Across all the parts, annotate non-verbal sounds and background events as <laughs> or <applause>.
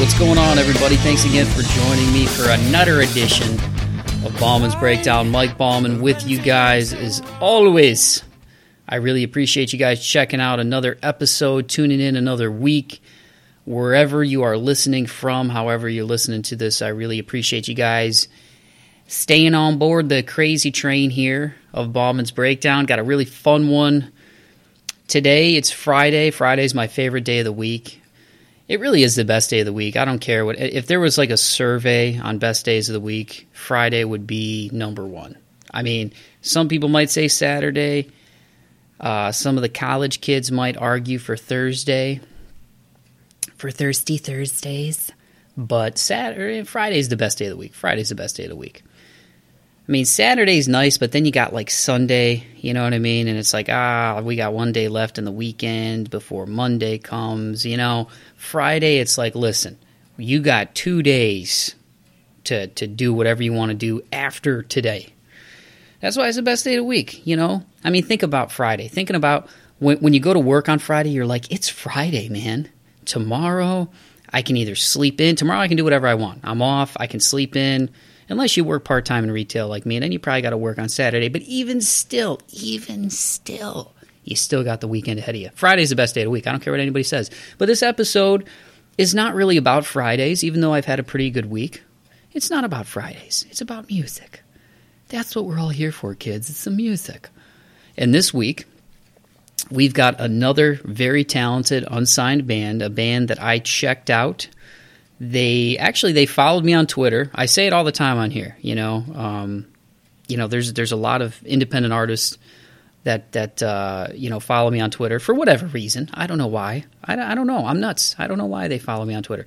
what's going on, everybody? Thanks again for joining me for another edition of Bauman's Breakdown. Mike Bauman with you guys as always. I really appreciate you guys checking out another episode, tuning in another week. Wherever you are listening from, however you're listening to this, I really appreciate you guys staying on board the crazy train here of Bauman's Breakdown. Got a really fun one today. It's Friday. Friday's my favorite day of the week. It really is the best day of the week. I don't care what if there was like a survey on best days of the week, Friday would be number one. I mean, some people might say Saturday. Uh, some of the college kids might argue for Thursday, for thirsty Thursdays. But Saturday, Friday's the best day of the week. Friday's the best day of the week. I mean, Saturday's nice, but then you got like Sunday, you know what I mean? And it's like, ah, we got one day left in the weekend before Monday comes, you know? Friday, it's like, listen, you got two days to, to do whatever you want to do after today. That's why it's the best day of the week, you know? I mean, think about Friday. Thinking about when, when you go to work on Friday, you're like, it's Friday, man. Tomorrow, I can either sleep in. Tomorrow, I can do whatever I want. I'm off. I can sleep in. Unless you work part time in retail like me, and then you probably got to work on Saturday. But even still, even still, you still got the weekend ahead of you. Friday's the best day of the week. I don't care what anybody says. But this episode is not really about Fridays, even though I've had a pretty good week. It's not about Fridays, it's about music. That's what we're all here for, kids. It's the music. And this week, we've got another very talented unsigned band, a band that I checked out. They actually they followed me on Twitter. I say it all the time on here. You know, um, you know, there's there's a lot of independent artists that that uh, you know follow me on Twitter for whatever reason. I don't know why. I, I don't know. I'm nuts. I don't know why they follow me on Twitter.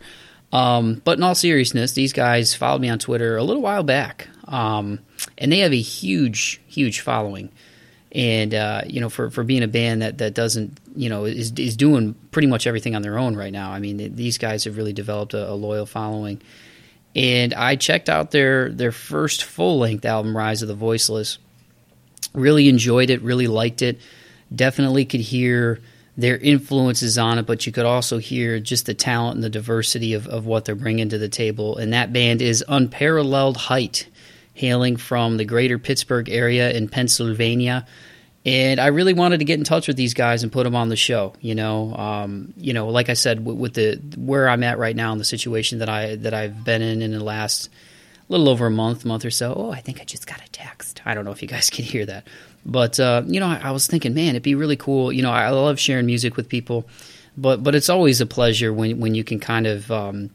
Um, but in all seriousness, these guys followed me on Twitter a little while back. Um, and they have a huge, huge following. And uh, you know, for, for being a band that, that doesn't, you know, is is doing pretty much everything on their own right now. I mean, these guys have really developed a, a loyal following. And I checked out their their first full length album, Rise of the Voiceless. Really enjoyed it. Really liked it. Definitely could hear their influences on it, but you could also hear just the talent and the diversity of, of what they're bringing to the table. And that band is Unparalleled Height hailing from the greater Pittsburgh area in Pennsylvania. And I really wanted to get in touch with these guys and put them on the show. You know, um, you know, like I said, with, with the where I'm at right now and the situation that I that I've been in in the last little over a month, month or so. Oh, I think I just got a text. I don't know if you guys <laughs> can hear that, but uh, you know, I, I, was thinking, man, it'd be really cool. You know, I love sharing music with people, but but it's always a pleasure when when you can kind of um,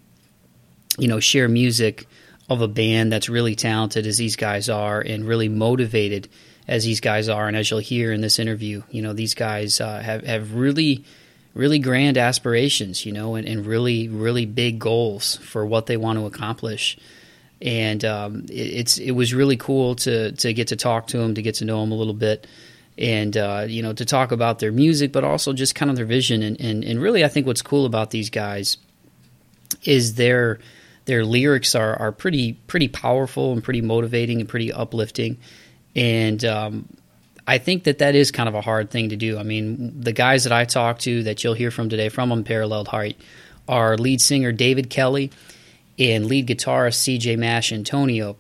you know share music of a band that's really talented as these guys are and really motivated as these guys are. And as you'll hear in this interview, you know, these guys uh, have, have really, really grand aspirations, you know, and, and really, really big goals for what they want to accomplish. And um, it, it's it was really cool to to get to talk to them, to get to know them a little bit, and uh, you know to talk about their music, but also just kind of their vision. And, and and really, I think what's cool about these guys is their their lyrics are, are pretty pretty powerful and pretty motivating and pretty uplifting. And um, I think that that is kind of a hard thing to do. I mean, the guys that I talk to that you'll hear from today from Unparalleled Height are lead singer David Kelly and lead guitarist CJ Masciantonio,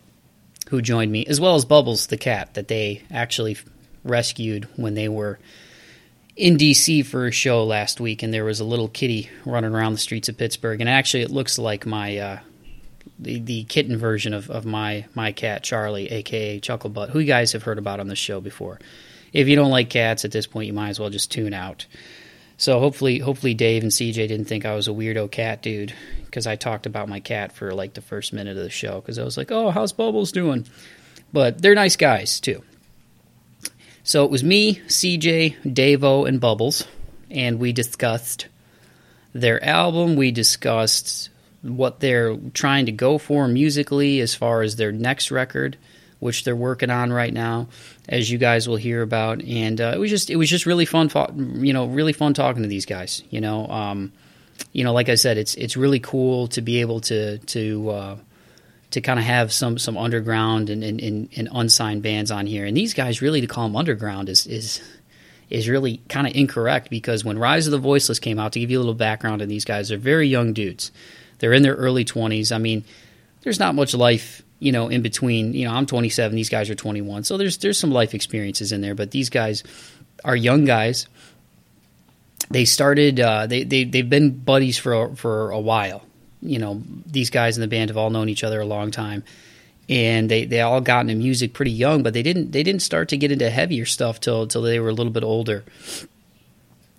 who joined me, as well as Bubbles the cat that they actually rescued when they were in DC for a show last week, and there was a little kitty running around the streets of Pittsburgh, and actually it looks like my uh, the, the kitten version of, of my my cat Charlie, aka Chucklebutt, who you guys have heard about on the show before. If you don't like cats at this point, you might as well just tune out. So hopefully, hopefully Dave and CJ didn't think I was a weirdo cat dude because I talked about my cat for like the first minute of the show because I was like, "Oh, how's Bubbles doing?" But they're nice guys too. So it was me, CJ, Davo, and Bubbles, and we discussed their album. We discussed what they're trying to go for musically as far as their next record, which they're working on right now, as you guys will hear about. And uh, it was just it was just really fun, you know, really fun talking to these guys. You know, um, you know, like I said, it's it's really cool to be able to to uh, to kind of have some some underground and, and, and, unsigned bands on here. And these guys really to call them underground is is is really kind of incorrect because when Rise of the Voiceless came out, to give you a little background on these guys, they're very young dudes. They're in their early 20s. I mean, there's not much life, you know, in between. You know, I'm 27, these guys are 21. So there's there's some life experiences in there, but these guys are young guys. They started uh, they they they've been buddies for for a while. You know, these guys in the band have all known each other a long time and they, they all got into music pretty young, but they didn't they didn't start to get into heavier stuff till till they were a little bit older.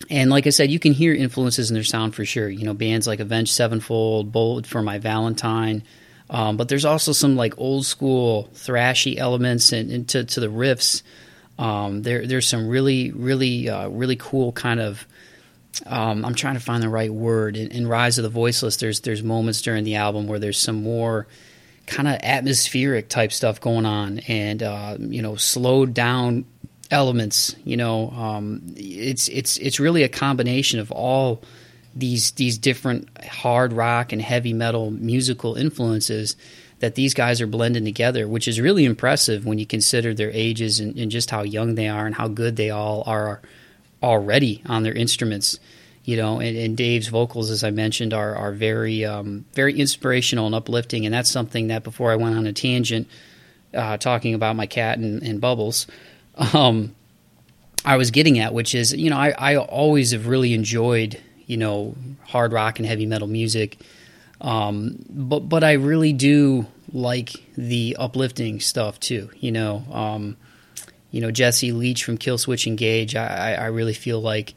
And like I said, you can hear influences in their sound for sure. You know, bands like Avenged Sevenfold, Bullet for My Valentine, um, but there's also some like old school thrashy elements and, to the riffs. Um, there there's some really really uh, really cool kind of. Um, I'm trying to find the right word. In, in Rise of the Voiceless, there's there's moments during the album where there's some more kind of atmospheric type stuff going on and uh, you know slowed down elements you know um, it's it's it's really a combination of all these these different hard rock and heavy metal musical influences that these guys are blending together which is really impressive when you consider their ages and, and just how young they are and how good they all are already on their instruments you know, and, and, Dave's vocals, as I mentioned, are are very um, very inspirational and uplifting, and that's something that before I went on a tangent uh, talking about my cat and, and Bubbles, um, I was getting at, which is you know I, I always have really enjoyed you know hard rock and heavy metal music, um, but but I really do like the uplifting stuff too. You know, um, you know Jesse Leach from Killswitch Engage. I, I really feel like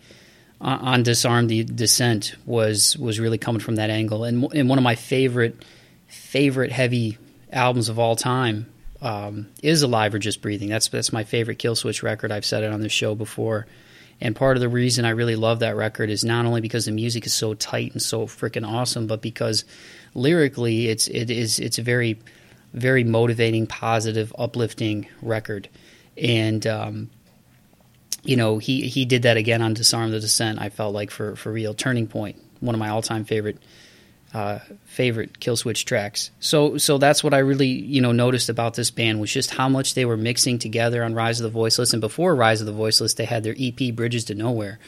on Disarm the Descent was was really coming from that angle, and and one of my favorite favorite heavy albums of all time um, is Alive or Just Breathing. That's that's my favorite Killswitch record. I've said it on this show before, and part of the reason I really love that record is not only because the music is so tight and so freaking awesome, but because lyrically it's it is it's a very very motivating, positive, uplifting record, and um, you know, he he did that again on Disarm the Descent. I felt like for for real turning point, one of my all time favorite uh, favorite Killswitch tracks. So so that's what I really you know noticed about this band was just how much they were mixing together on Rise of the Voiceless, and before Rise of the Voiceless, they had their EP Bridges to Nowhere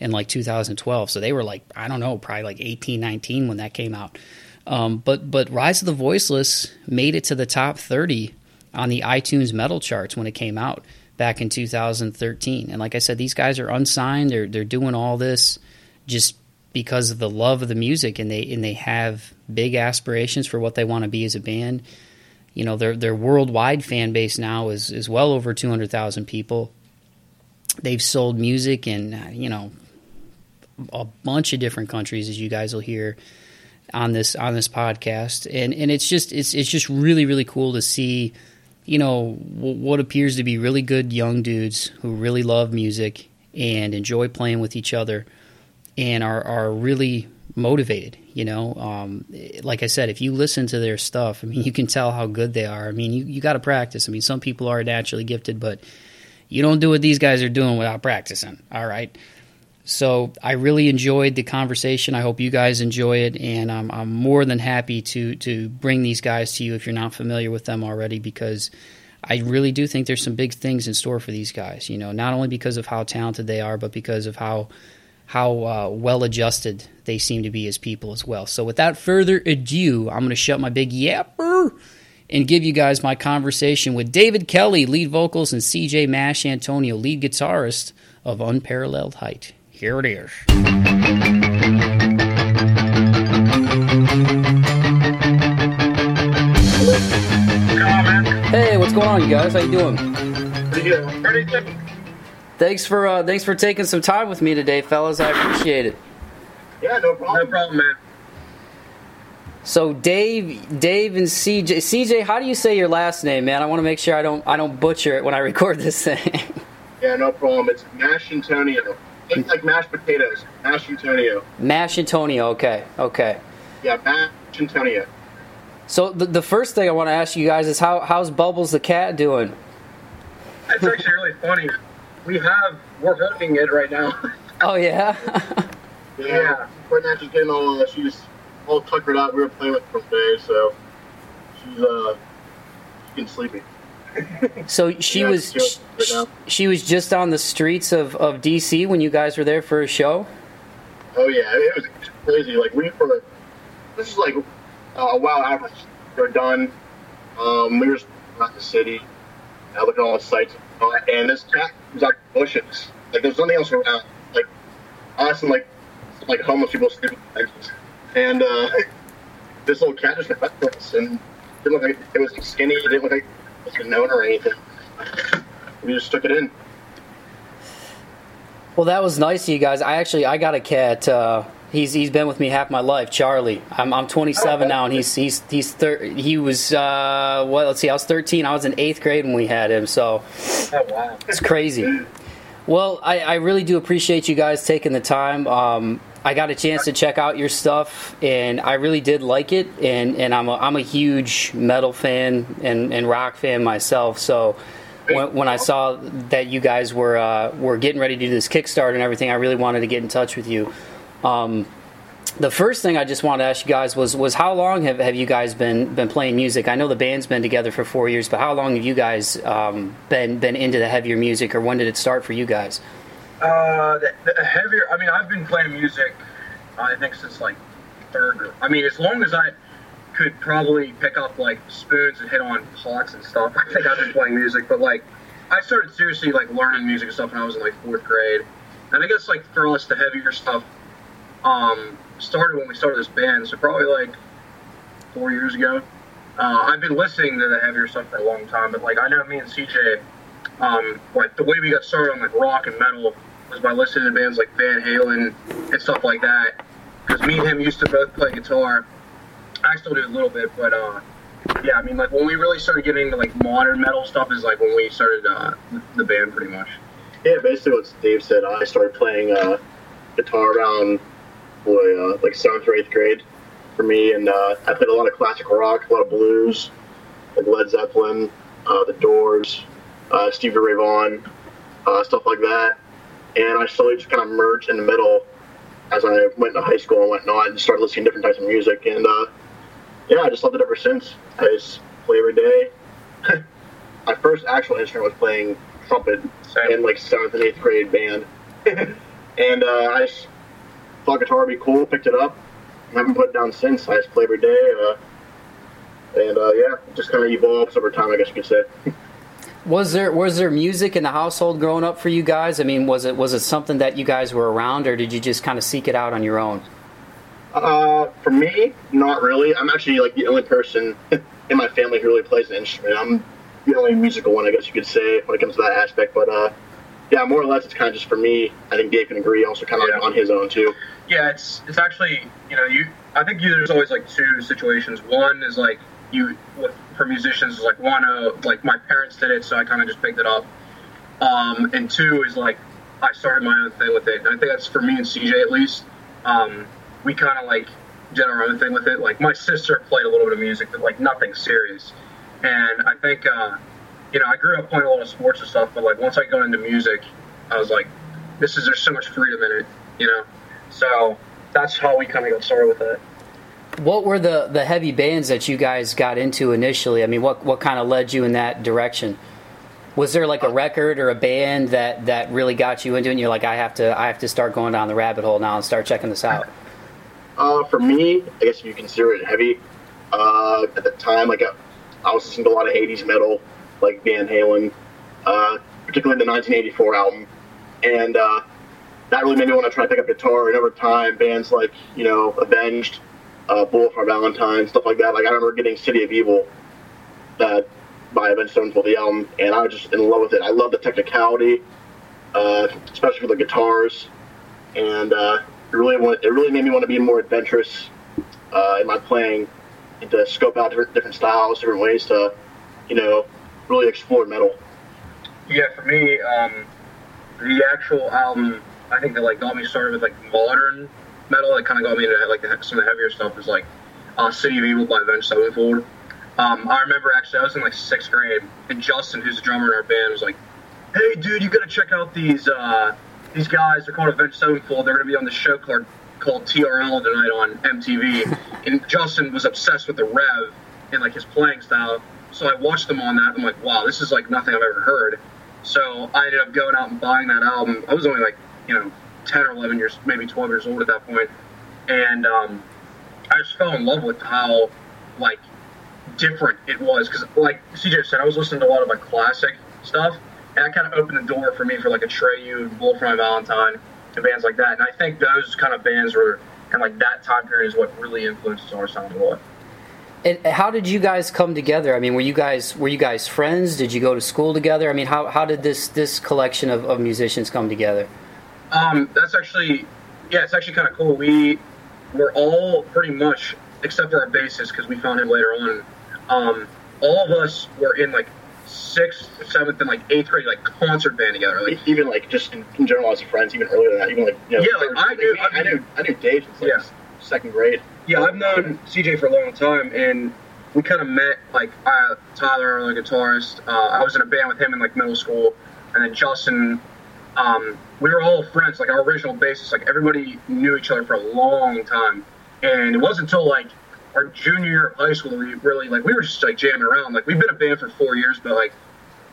in like 2012. So they were like I don't know, probably like 18, 19 when that came out. Um, but but Rise of the Voiceless made it to the top 30 on the iTunes metal charts when it came out back in 2013. And like I said, these guys are unsigned. They're they're doing all this just because of the love of the music, and they and they have big aspirations for what they want to be as a band. You know, their their worldwide fan base now is is well over 200,000 people. They've sold music in uh, you know a bunch of different countries, as you guys will hear on this on this podcast, and and it's just it's it's just really really cool to see you know, what appears to be really good young dudes who really love music and enjoy playing with each other and are, are really motivated. You know, um, like I said, if you listen to their stuff, I mean, you can tell how good they are. I mean, you, you got to practice. I mean, some people are naturally gifted, but you don't do what these guys are doing without practicing. All right. So I really enjoyed the conversation. I hope you guys enjoy it, and I'm, I'm more than happy to to bring these guys to you if you're not familiar with them already, because I really do think there's some big things in store for these guys. You know, not only because of how talented they are, but because of how how uh, well adjusted they seem to be as people as well. So without further ado, I'm going to shut my big yapper and give you guys my conversation with David Kelly, lead vocals, and CJ Masciantonio, lead guitarist of Unparalleled Height. Here it is. Hey, what's going on, you guys? How you doing? Pretty good. Thanks for uh, thanks for taking some time with me today, fellas. I appreciate it. Yeah, no problem. No problem, man. So Dave, Dave, and CJ. CJ, how do you say your last name, man? I want to make sure I don't I don't butcher it when I <laughs> record this thing. Yeah, no problem. It's Masciantonio. It's like mashed potatoes. Masciantonio. Mash Antonio. Okay. Okay. Yeah, Mash Antonio. So the, the first thing I want to ask you guys is how how's Bubbles the cat doing? It's actually really funny. We have we're holding it right now. <laughs> Oh yeah. <laughs> yeah. Right now she's getting all uh, she's all tuckered out. We were playing with her today, so she's uh she's getting sleepy. <laughs> So she Yeah, was she was right she, she was just on the streets of, of DC when you guys were there for a show. Oh yeah, it was crazy. Like we were, this is like uh, a while after we are done. Um, we were around the city, uh, looking at all the sites, uh, and this cat was like bushes. Like there's nothing else around. Like us and like like homeless people sleeping on benches. and uh, <laughs> this little cat just went up us and didn't look like it was skinny. It didn't look like it was known or anything. We just took it in. Well, that was nice of you guys. I actually I got a cat. Uh, he's he's been with me half my life, Charlie. I'm I'm 27 now, and he's he's he's thir- he was uh, what? Let's see, I was 13. I was in eighth grade when we had him, so Oh wow. it's crazy. Well, I, I really do appreciate you guys taking the time. Um, I got a chance to check out your stuff, and I really did like it. And, and I'm a, I'm a huge metal fan and, and rock fan myself. So when, when I saw that you guys were uh, were getting ready to do this Kickstarter and everything, I really wanted to get in touch with you. Um, the first thing I just wanted to ask you guys was was how long have, have you guys been been playing music? I know the band's been together for four years, but how long have you guys um, been been into the heavier music, or when did it start for you guys? Uh, the, the heavier. I mean, I've been playing music. I think since like third. I mean, as long as I could probably pick up like spoons and hit on pots and stuff. <laughs> I think I've been playing music, but like I started seriously like learning music and stuff when I was in like fourth grade. And I guess like for us, the heavier stuff um, started when we started this band. So probably like four years ago. Uh, I've been listening to the heavier stuff for a long time, but like I know me and CJ, um, like the way we got started on like rock and metal was by listening to bands like Van Halen and stuff like that. Because me and him used to both play guitar. I still do a little bit, but uh, yeah, I mean like when we really started getting into like modern metal stuff is like when we started uh, the band pretty much. Yeah, basically what Dave said. I started playing uh, guitar around boy, uh, like seventh or eighth grade for me, and uh, I played a lot of classic rock, a lot of blues, like Led Zeppelin, uh, The Doors, uh, Stevie Ray Vaughan, uh, stuff like that. And I slowly just kind of merged in the middle as I went to high school and whatnot, and started listening to different types of music. And uh, yeah, I just loved it ever since. I just play every day. <laughs> My first actual instrument was playing trumpet Same. in like seventh and eighth grade band. <laughs> and uh, I just thought guitar would be cool, picked it up, and haven't put it down since. I just play every day. Uh, and uh, yeah, just kind of evolves over time, I guess you could say. <laughs> Was there was there music in the household growing up for you guys? I mean, was it was it something that you guys were around, or did you just kind of seek it out on your own? Uh, for me, not really. I'm actually like the only person <laughs> in my family who really plays an instrument. I'm the only musical one, I guess you could say, when it comes to that aspect. But uh, yeah, more or less, it's kind of just for me. I think Dave can agree. Also, kind of like on his own too. Yeah, it's it's actually you know you I think you, there's always like two situations. One is like you with, for musicians is like one uh, like my parents did it, so I kind of just picked it up. Um, and two is like I started my own thing with it, and I think that's for me and CJ at least. Um, we kind of like did our own thing with it. Like my sister played a little bit of music, but like nothing serious. And I think uh, you know I grew up playing a lot of sports and stuff, but like once I got into music, I was like, this is there's so much freedom in it, you know. So that's how we kind of got started with it. What were the the heavy bands that you guys got into initially? I mean, what what kind of led you in that direction? Was there like a record or a band that that really got you into it? and You're like, I have to I have to start going down the rabbit hole now and start checking this out. Uh, for me, I guess if you consider it heavy, uh, at the time, like I, I was listening to a lot of 80s metal, like Van Halen, uh, particularly the 1984 album. And uh, that really made me want to try to pick up guitar. And over time, bands like, you know, Avenged, uh, Valentine, stuff like that. Like I remember getting City of Evil that by Avenged Sevenfold, the album, and I was just in love with it. I love the technicality, uh, especially for the guitars. And uh, it really want, it really made me want to be more adventurous uh, in my playing and to scope out different, different styles, different ways to, you know, really explore metal. Yeah, for me, um, the actual album I think that like got me started with like modern metal. That kind of got me into like the, some of the heavier stuff was like uh, City of Evil by Avenged Sevenfold. Um, I remember actually I was in like sixth grade, and Justin, who's the drummer in our band, was like, "Hey, dude, you gotta check out these uh, these guys. They're called Avenged Sevenfold. They're gonna be on the show called called TRL tonight on MTV." <laughs> and Justin was obsessed with the Rev and like his playing style. So I watched them on that. I'm like, wow, this is like nothing I've ever heard. So I ended up going out and buying that album. I was only like, you know, 10 or 11 years, maybe 12 years old at that point, and um, I just fell in love with how like different it was because, like CJ said, I was listening to a lot of like classic stuff, and that kind of opened the door for me for like Atreyu, Bullet for My Valentine, and bands like that. And I think those kind of bands were, and like that time period is what really influences our sound a lot. And how did you guys come together? I mean, were you guys were you guys friends? Did you go to school together? I mean, how, how did this this collection of, of musicians come together? Um, that's actually, yeah, it's actually kind of cool. We were all pretty much, except for our bassist, because we found him later on. Um, all of us were in like sixth, seventh, and like eighth grade, like concert band together. Like even like just in, in general as friends, even earlier than that, even like you know, Yeah, like, I knew- I, I knew I knew Dave since like Yeah. second grade. Yeah, I've known CJ for a long time, and we kind of met. Like uh, Tyler, the guitarist, uh, I was in a band with him in like middle school, and then Justin. Um, we were all friends. Like our original bassist, like everybody knew each other for a long time, and it wasn't until like our junior year of high school we really like we were just like jamming around. Like we've been a band for four years, but like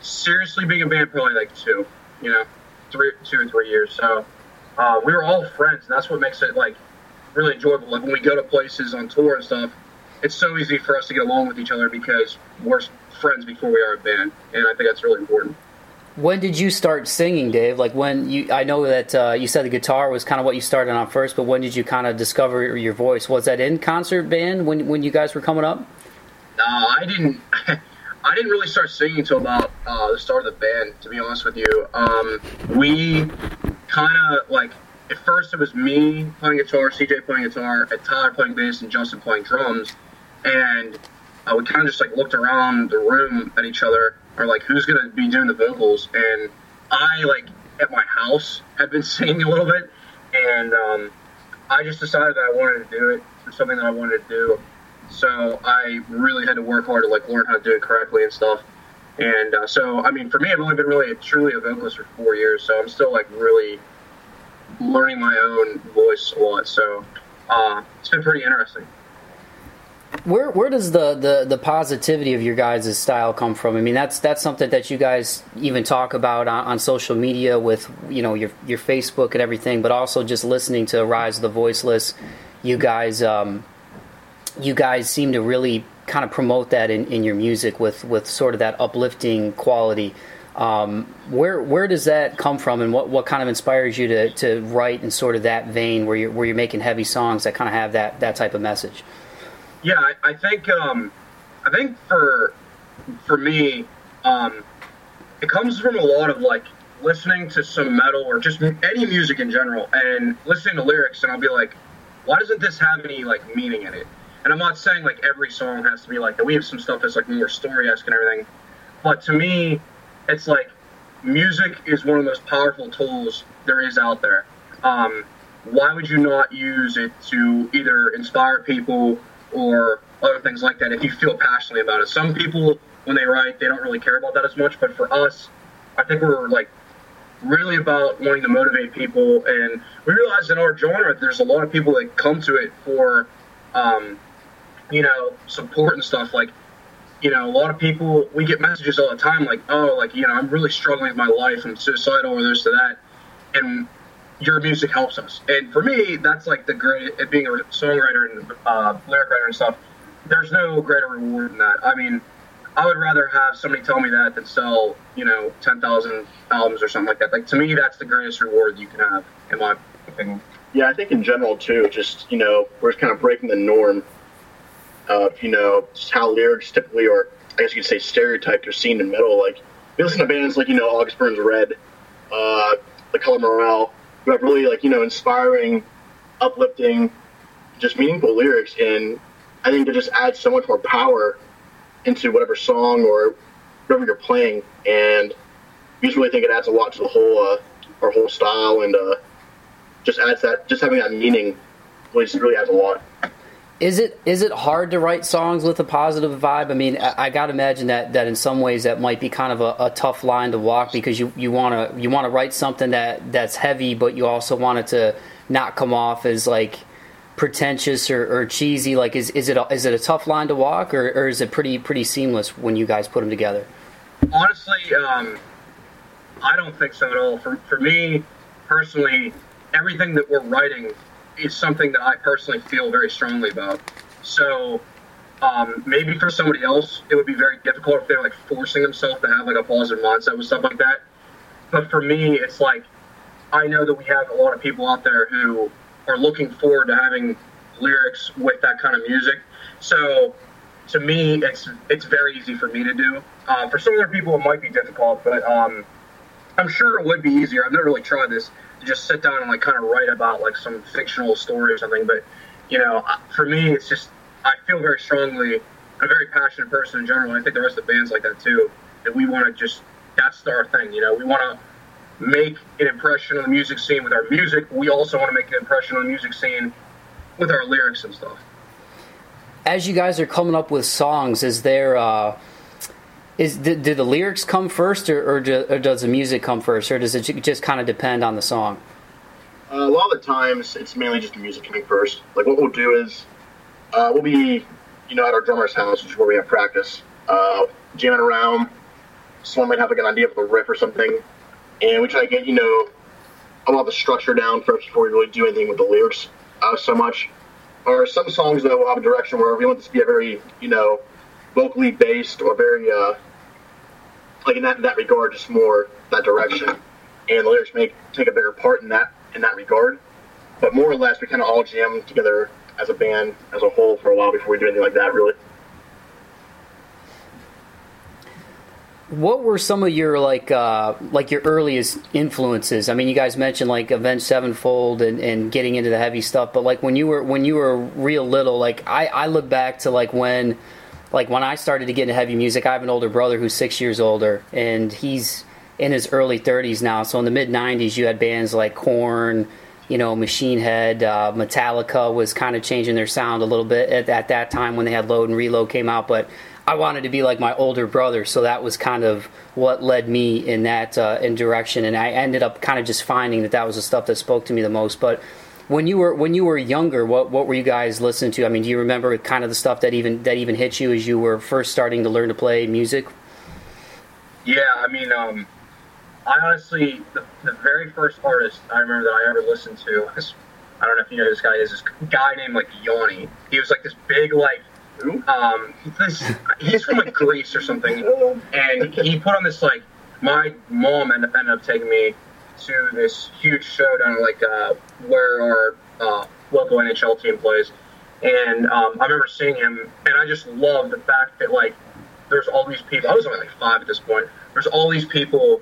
seriously being a band probably like two, you know, three, two or three years. So uh, we were all friends, and that's what makes it like really enjoyable. Like when we go to places on tour and stuff, it's so easy for us to get along with each other because we're friends before we are a band, and I think that's really important. When did you start singing, Dave? Like when you I know that uh, you said the guitar was kind of what you started on first, but when did you kind of discover your voice? Was that in concert band when when you guys were coming up? No, I didn't. <laughs> I didn't really start singing until about uh, the start of the band. To be honest with you, um, we kind of like at first it was me playing guitar, CJ playing guitar, and Tyler playing bass, and Justin playing drums, and uh, we kind of just like looked around the room at each other, or like who's gonna be doing the vocals, and I like at my house had been <laughs> singing a little bit, and um, I just decided that I wanted to do it. It's something that I wanted to do. So I really had to work hard to like learn how to do it correctly and stuff. And uh, so, I mean, for me, I've only been really truly a vocalist for four years, so I'm still like really learning my own voice a lot. So uh, it's been pretty interesting. Where where does the, the, the positivity of your guys' style come from? I mean, that's that's something that you guys even talk about on, on social media with you know your your Facebook and everything, but also just listening to Rise of the Voiceless. You guys, um, you guys seem to really kind of promote that in, in your music with with sort of that uplifting quality. Um, where where does that come from, and what, what kind of inspires you to, to write in sort of that vein where you're where you're making heavy songs that kind of have that that type of message? Yeah, I, I think um, I think for for me, um, it comes from a lot of like listening to some metal or just any music in general, and listening to lyrics, and I'll be like, why doesn't this have any like meaning in it? And I'm not saying like every song has to be like that. We have some stuff that's like more story esque and everything, but to me, it's like music is one of the most powerful tools there is out there. Um, why would you not use it to either inspire people or other things like that if you feel passionately about it? Some people, when they write, they don't really care about that as much, but for us, I think we're like really about wanting to motivate people, and we realize in our genre, there's a lot of people that come to it for, um, you know, support and stuff. Like, you know, a lot of people, we get messages all the time, like, oh, like, you know, I'm really struggling with my life, I'm suicidal, or this or that, and your music helps us. And for me, that's like the great, being a songwriter and uh, lyric writer and stuff, there's no greater reward than that. I mean, I would rather have somebody tell me that than sell, you know, 10,000 albums or something like that. Like, to me, that's the greatest reward you can have, in my opinion. Yeah, I think in general too, just you know, we're kind of breaking the norm of you know just how lyrics typically are. I guess you could say stereotyped or seen in metal. Like you listen to bands like you know August Burns Red, uh, The Color Morale, who have really like you know inspiring, uplifting, just meaningful lyrics, and I think they just add so much more power into whatever song or whatever you're playing, and I just really think it adds a lot to the whole uh, our whole style and. Uh, just adds that just having that meaning really really adds a lot Is it is it hard to write songs with a positive vibe? I mean, I, I got to imagine that, that in some ways that might be kind of a, a tough line to walk because you you want to you want to write something that that's heavy, but you also want it to not come off as like pretentious or, or, cheesy? Like, is, is it a, is it a tough line to walk, or, or is it pretty pretty seamless when you guys put them together? Honestly, um, I don't think so at all. For for me personally, everything that we're writing is something that I personally feel very strongly about. So um, maybe for somebody else, it would be very difficult if they're like forcing themselves to have like a positive mindset with stuff like that. But for me, it's like I know that we have a lot of people out there who are looking forward to having lyrics with that kind of music. So to me, it's it's very easy for me to do. Uh, for some other people, it might be difficult, but um, I'm sure it would be easier. I've never really tried this just sit down and like kind of write about like some fictional story or something. But you know, for me, it's just I feel very strongly. I'm a very passionate person in general. And I think the rest of the band's like that too. That we want to just that's our thing. You know, we want to make an impression on the music scene with our music. We also want to make an impression on the music scene with our lyrics and stuff. As you guys are coming up with songs, is there uh, is do, the lyrics come first, or, or, do, or, does the music come first, or does it just kind of depend on the song? Uh, a lot of the times, it's mainly just the music coming first. Like what we'll do is uh, we'll be, you know, at our drummer's house, which is where we have practice, uh, jamming around. Someone might have like an idea for a riff or something, and we try to get you know a lot of the structure down first before we really do anything with the lyrics uh, so much. Or some songs that will have a direction where we want this to be a very you know vocally based or very uh, like in that in that regard, just more that direction, and the lyrics may take a bigger part in that in that regard. But more or less, we kind of all jam together as a band as a whole for a while before we do anything like that, really. what were some of your like uh, like your earliest influences? I mean, you guys mentioned like Avenged Sevenfold and, and getting into the heavy stuff, but like when you were when you were real little, like I, I look back to like when like when I started to get into heavy music. I have an older brother who's six years older, and he's in his early 30s now. So in the mid 90s, you had bands like Korn, you know, Machine Head, uh, Metallica was kind of changing their sound a little bit at, at that time when they had Load and Reload came out, but I wanted to be like my older brother, so that was kind of what led me in that uh, in direction. And I ended up kind of just finding that that was the stuff that spoke to me the most. But when you were when you were younger, what what were you guys listening to? I mean, do you remember kind of the stuff that even that even hit you as you were first starting to learn to play music? Yeah, I mean, um, I honestly the, the very first artist I remember that I ever listened to. I don't know if you know this guy is this guy named like Yanni. He was like this big like um, this, he's from like Greece or something, <laughs> and he put on this like my mom ended, ended up taking me to this huge show down like uh, where our uh, local NHL team plays, and um, I remember seeing him, and I just loved the fact that like there's all these people. I was only like five at this point. There's all these people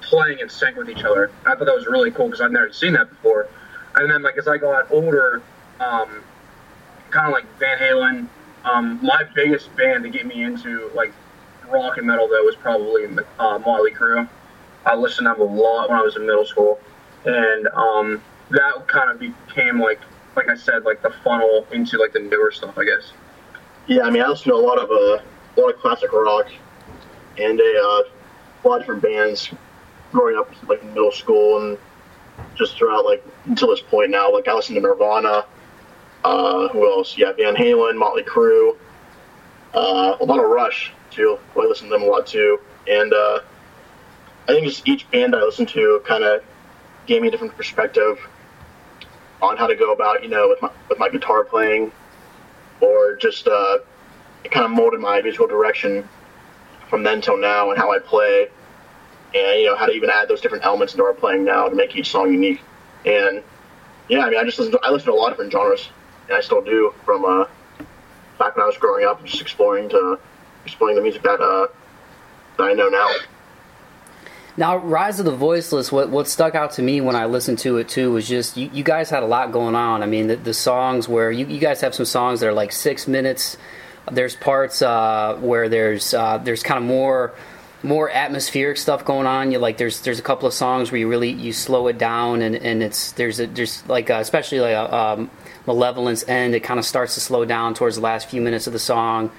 playing in sync with each other. I thought that was really cool because I'd never seen that before. And then like as I got older, um, kind of like Van Halen, um, my biggest band to get me into like rock and metal though was probably uh, Motley Crue. I listened to them a lot when I was in middle school, and um, that kind of became like, like I said, like the funnel into like the newer stuff, I guess. Yeah, I mean, I listened to a lot of uh, a lot of classic rock and a, uh, a lot of different bands growing up, like in middle school and just throughout like until this point now. Like I listened to Nirvana, uh, who else? Yeah, Van Halen, Motley Crue, uh, a lot of Rush too. I listen to them a lot too, and uh, I think just each band I listened to kind of gave me a different perspective on how to go about, you know, with my with my guitar playing, or just uh, it kind of molded my visual direction from then till now and how I play, and you know how to even add those different elements into our playing now to make each song unique. And yeah, I mean, I just listen to, I listen to a lot of different genres and I still do from uh, back when I was growing up, just exploring to exploring the music that uh, that I know now. Now, Rise of the Voiceless, what, what stuck out to me when I listened to it too was just you, you guys had a lot going on. I mean, the, the songs where you, you guys have some songs that are like six minutes. There's parts uh, where there's uh, there's kind of more more atmospheric stuff going on. You like there's there's a couple of songs where you really you slow it down and, and it's there's a, there's like a, especially like a, um, malevolence end. It kind of starts to slow down towards the last few minutes of the song.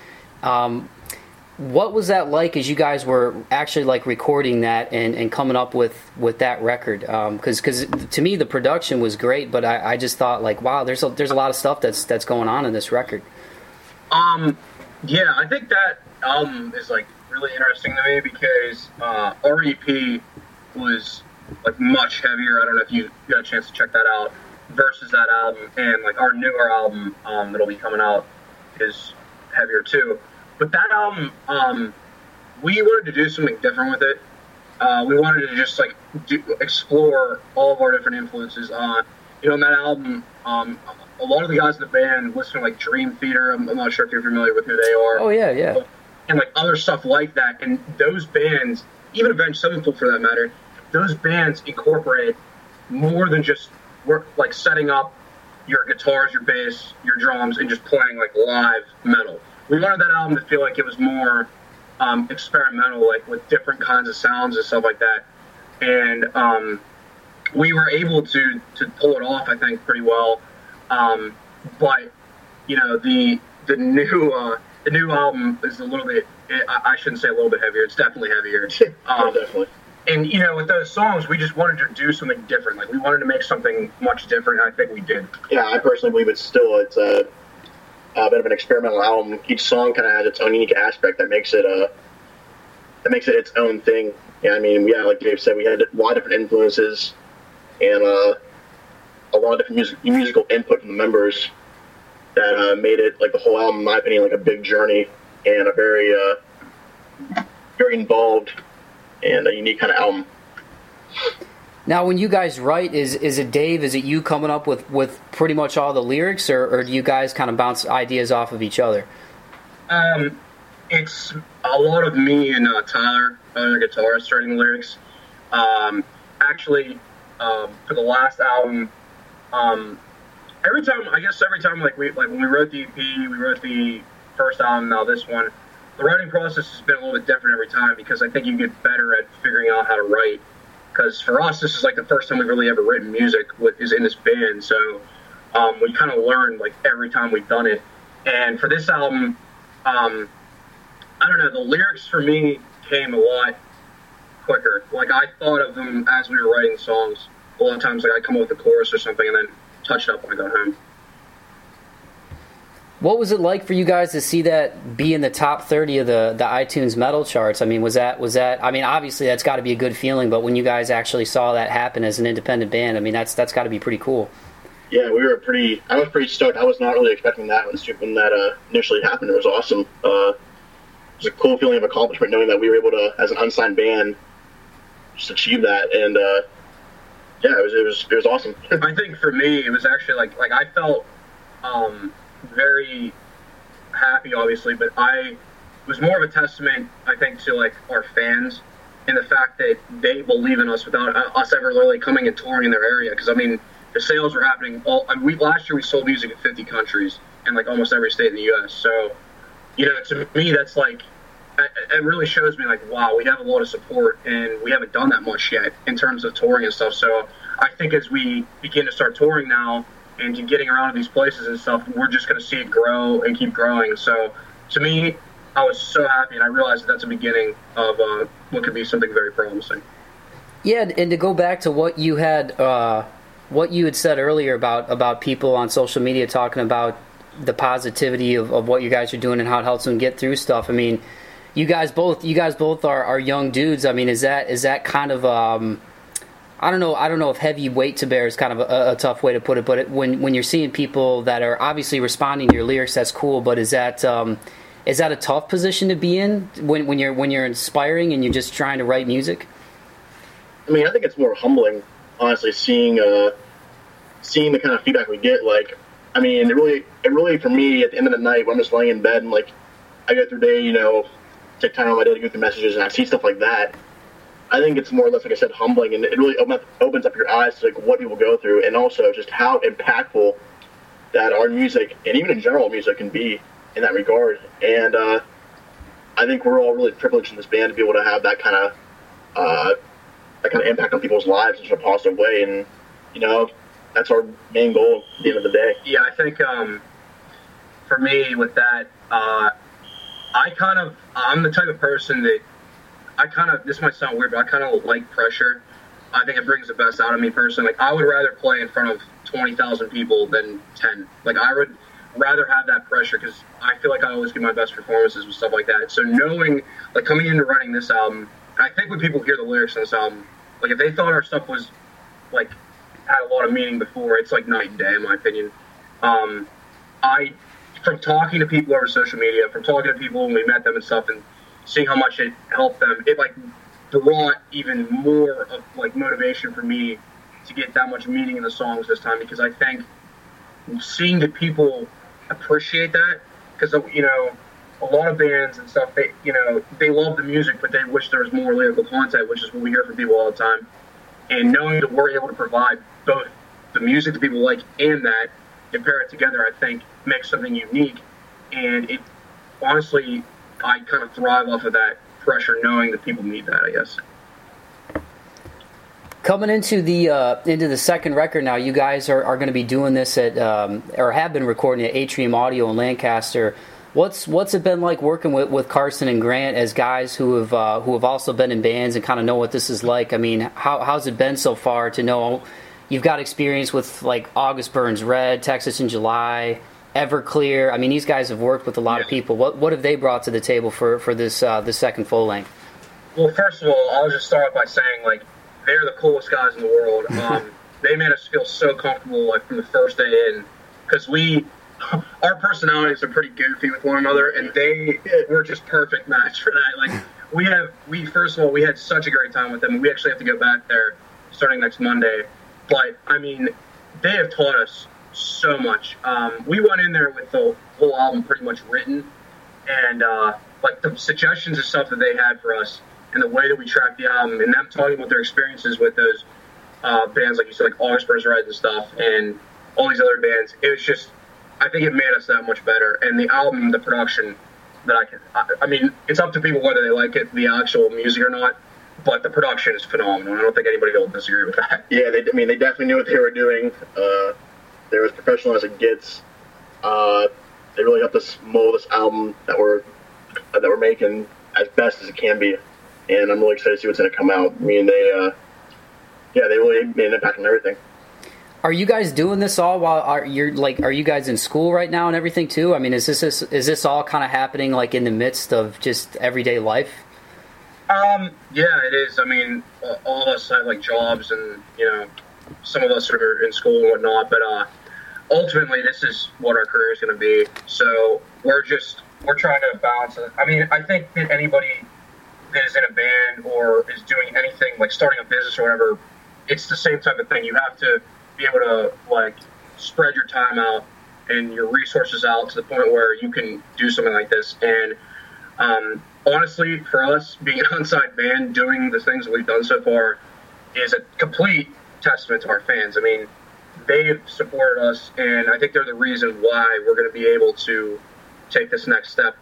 Um, what was that like as you guys were actually like recording that and, and coming up with with that record? Because um, because to me the production was great but I, I just thought like wow there's a, there's a lot of stuff that's that's going on in this record. Um yeah i think that album is like really interesting to me because uh, rep was like much heavier. I don't know if you got a chance to check that out. Versus that album and like our newer album um, that'll be coming out is heavier too but that album, um, we wanted to do something different with it. Uh, we wanted to just like do, explore all of our different influences. Uh, you know, on that album, um, a lot of the guys in the band listen to like Dream Theater. I'm, I'm, not sure if you're familiar with who they are. Oh yeah, yeah. And like other stuff like that. And those bands, even Avenged Sevenfold for that matter, those bands incorporate more than just work like setting up your guitars, your bass, your drums, and just playing like live metal we wanted that album to feel like it was more um, experimental, like with different kinds of sounds and stuff like that. And um, we were able to to pull it off, I think, pretty well. Um, but you know, the the new uh, the new album is a little bit. It, I shouldn't say a little bit heavier. It's definitely heavier. <laughs> Um, definitely. And you know, with those songs, we just wanted to do something different. Like we wanted to make something much different. I think we did. Yeah, I personally believe it's still it's a a bit of an experimental album. Each song kind of has its own unique aspect that makes it a uh, that makes it its own thing. Yeah, I mean, yeah, like Dave said, we had a lot of different influences and uh, a lot of different music, musical input from the members that uh, made it like the whole album, in my opinion, like a big journey and a very uh, very involved and a unique kind of album. Now, when you guys write, is is it Dave? Is it you coming up with, with pretty much all the lyrics, or, or do you guys kind of bounce ideas off of each other? Um, it's a lot of me and uh, Tyler, other guitarist, writing the lyrics. Um, actually, um, for the last album, um, every time I guess every time like we like when we wrote the EP, we wrote the first album, now this one. The writing process has been a little bit different every time because I think you get better at figuring out how to write because for us, this is like the first time we've really ever written music with, is in this band. So um, we kind of learned like every time we've done it. And for this album, um, I don't know, the lyrics for me came a lot quicker. Like I thought of them as we were writing songs. A lot of times, like I come up with a chorus or something and then touch it up when I go home. What was it like for you guys to see that be in the top thirty of the, the iTunes metal charts? I mean, was that was that? I mean, obviously that's got to be a good feeling. But when you guys actually saw that happen as an independent band, I mean, that's that's got to be pretty cool. Yeah, we were pretty. I was pretty stoked. I was not really expecting that when, when that uh, initially happened. It was awesome. Uh, it was a cool feeling of accomplishment knowing that we were able to, as an unsigned band, just achieve that. And uh, yeah, it was it was it was awesome. I think for me, it was actually like like I felt. Um, very happy, obviously, but I was more of a testament, I think, to like our fans and the fact that they believe in us without uh, us ever really coming and touring in their area. Because I mean, the sales were happening all. I mean, we last year we sold music in 50 countries and like almost every state in the U.S. So, you know, to me, that's like it really shows me like wow we have a lot of support and we haven't done that much yet in terms of touring and stuff so i think as we begin to start touring now and getting around to these places and stuff, we're just going to see it grow and keep growing. So to me, I was so happy, and I realized that that's the beginning of uh, what could be something very promising. Yeah, and to go back to what you had, uh, what you had said earlier about about people on social media talking about the positivity of, of what you guys are doing and how it helps them get through stuff. I mean, you guys both, you guys both are, are young dudes. I mean, is that is that kind of um, I don't know. I don't know if heavy weight to bear is kind of a, a tough way to put it. But it, when when you're seeing people that are obviously responding to your lyrics, that's cool. But is that um, is that a tough position to be in when, when you're when you're inspiring and you're just trying to write music? I mean, I think it's more humbling, honestly, seeing uh, seeing the kind of feedback we get. Like, I mean, it really, it really for me at the end of the night when I'm just laying in bed and like I go through day, you know, take time on my day to go through messages and I see stuff like that I think it's more or less, like I said, humbling, and it really opens up your eyes to like what people go through, and also just how impactful that our music and even in general music can be in that regard. And uh, I think we're all really privileged in this band to be able to have that kind of uh, that kind of impact on people's lives in such a positive way. And you know, that's our main goal at the end of the day. Yeah, I think um, for me with that, uh, I kind of I'm the type of person that I kind of this might sound weird, but I kind of like pressure. I think it brings the best out of me personally. Like I would rather play in front of twenty thousand people than ten. Like I would rather have that pressure because I feel like I always give my best performances and stuff like that. So knowing like coming into writing this album, I think when people hear the lyrics on this album, like if they thought our stuff was like had a lot of meaning before, it's like night and day in my opinion. Um, I from talking to people over social media, from talking to people when we met them and stuff, and seeing how much it helped them, it like brought even more of like motivation for me to get that much meaning in the songs this time because I think seeing the people appreciate that because uh, you know a lot of bands and stuff they you know they love the music but they wish there was more lyrical content which is what we hear from people all the time. And knowing that we're able to provide both the music that people like and that and pair it together I think makes something unique. And it honestly I kind of thrive off of that pressure knowing that people need that I guess Coming into the uh, into the second record now, you guys are, are going to be doing this at um, or have been recording at Atrium Audio in Lancaster. What's what's it been like working with, with Carson and Grant as guys who have uh, who have also been in bands and kind of know what this is like? I mean, how how's it been so far to know you've got experience with like August Burns Red, Texas in July, Everclear. I mean, these guys have worked with a lot yeah. of people. What what have they brought to the table for for this uh, this second full length? Well, first of all, I'll just start off by saying like they're the coolest guys in the world. <laughs> Um, they made us feel so comfortable like from the first day in because we <laughs> our personalities are pretty goofy with one another, and they were just perfect match for that. Like we have we first of all we had such a great time with them. We actually have to go back there starting next Monday, but I mean they have taught us so much. Um, we went in there with the whole album pretty much written, and uh, like the suggestions and stuff that they had for us and the way that we tracked the album and them talking about their experiences with those uh, bands, like you said, like August Burns Red and stuff, and all these other bands. It was just, I think it made us that much better. And the album, the production, that I can, I, I mean, it's up to people whether they like it, the actual music or not. But the production is phenomenal. I don't think anybody will disagree with that. Yeah, they, I mean, they definitely knew what they were doing. Uh, they're as professional as it gets. Uh, they really helped us mold this album that we're that we're making as best as it can be and I'm really excited to see what's going to come out. I mean, they, uh, yeah, they really made an impact on everything. Are you guys doing this all while are you're like are you guys in school right now and everything too? I mean, is this is, is this all kind of happening like in the midst of just everyday life? Um, yeah, it is. I mean, all of us have like jobs, and you know, some of us are in school and whatnot. But uh, ultimately, this is what our career is going to be. So we're just we're trying to balance. I mean, I think that anybody that is in a band or is doing anything like starting a business or whatever, it's the same type of thing. You have to be able to like spread your time out and your resources out to the point where you can do something like this. And um, honestly, for us, being an onside band, doing the things that we've done so far is a complete testament to our fans. I mean, they've supported us, and I think they're the reason why we're going to be able to take this next step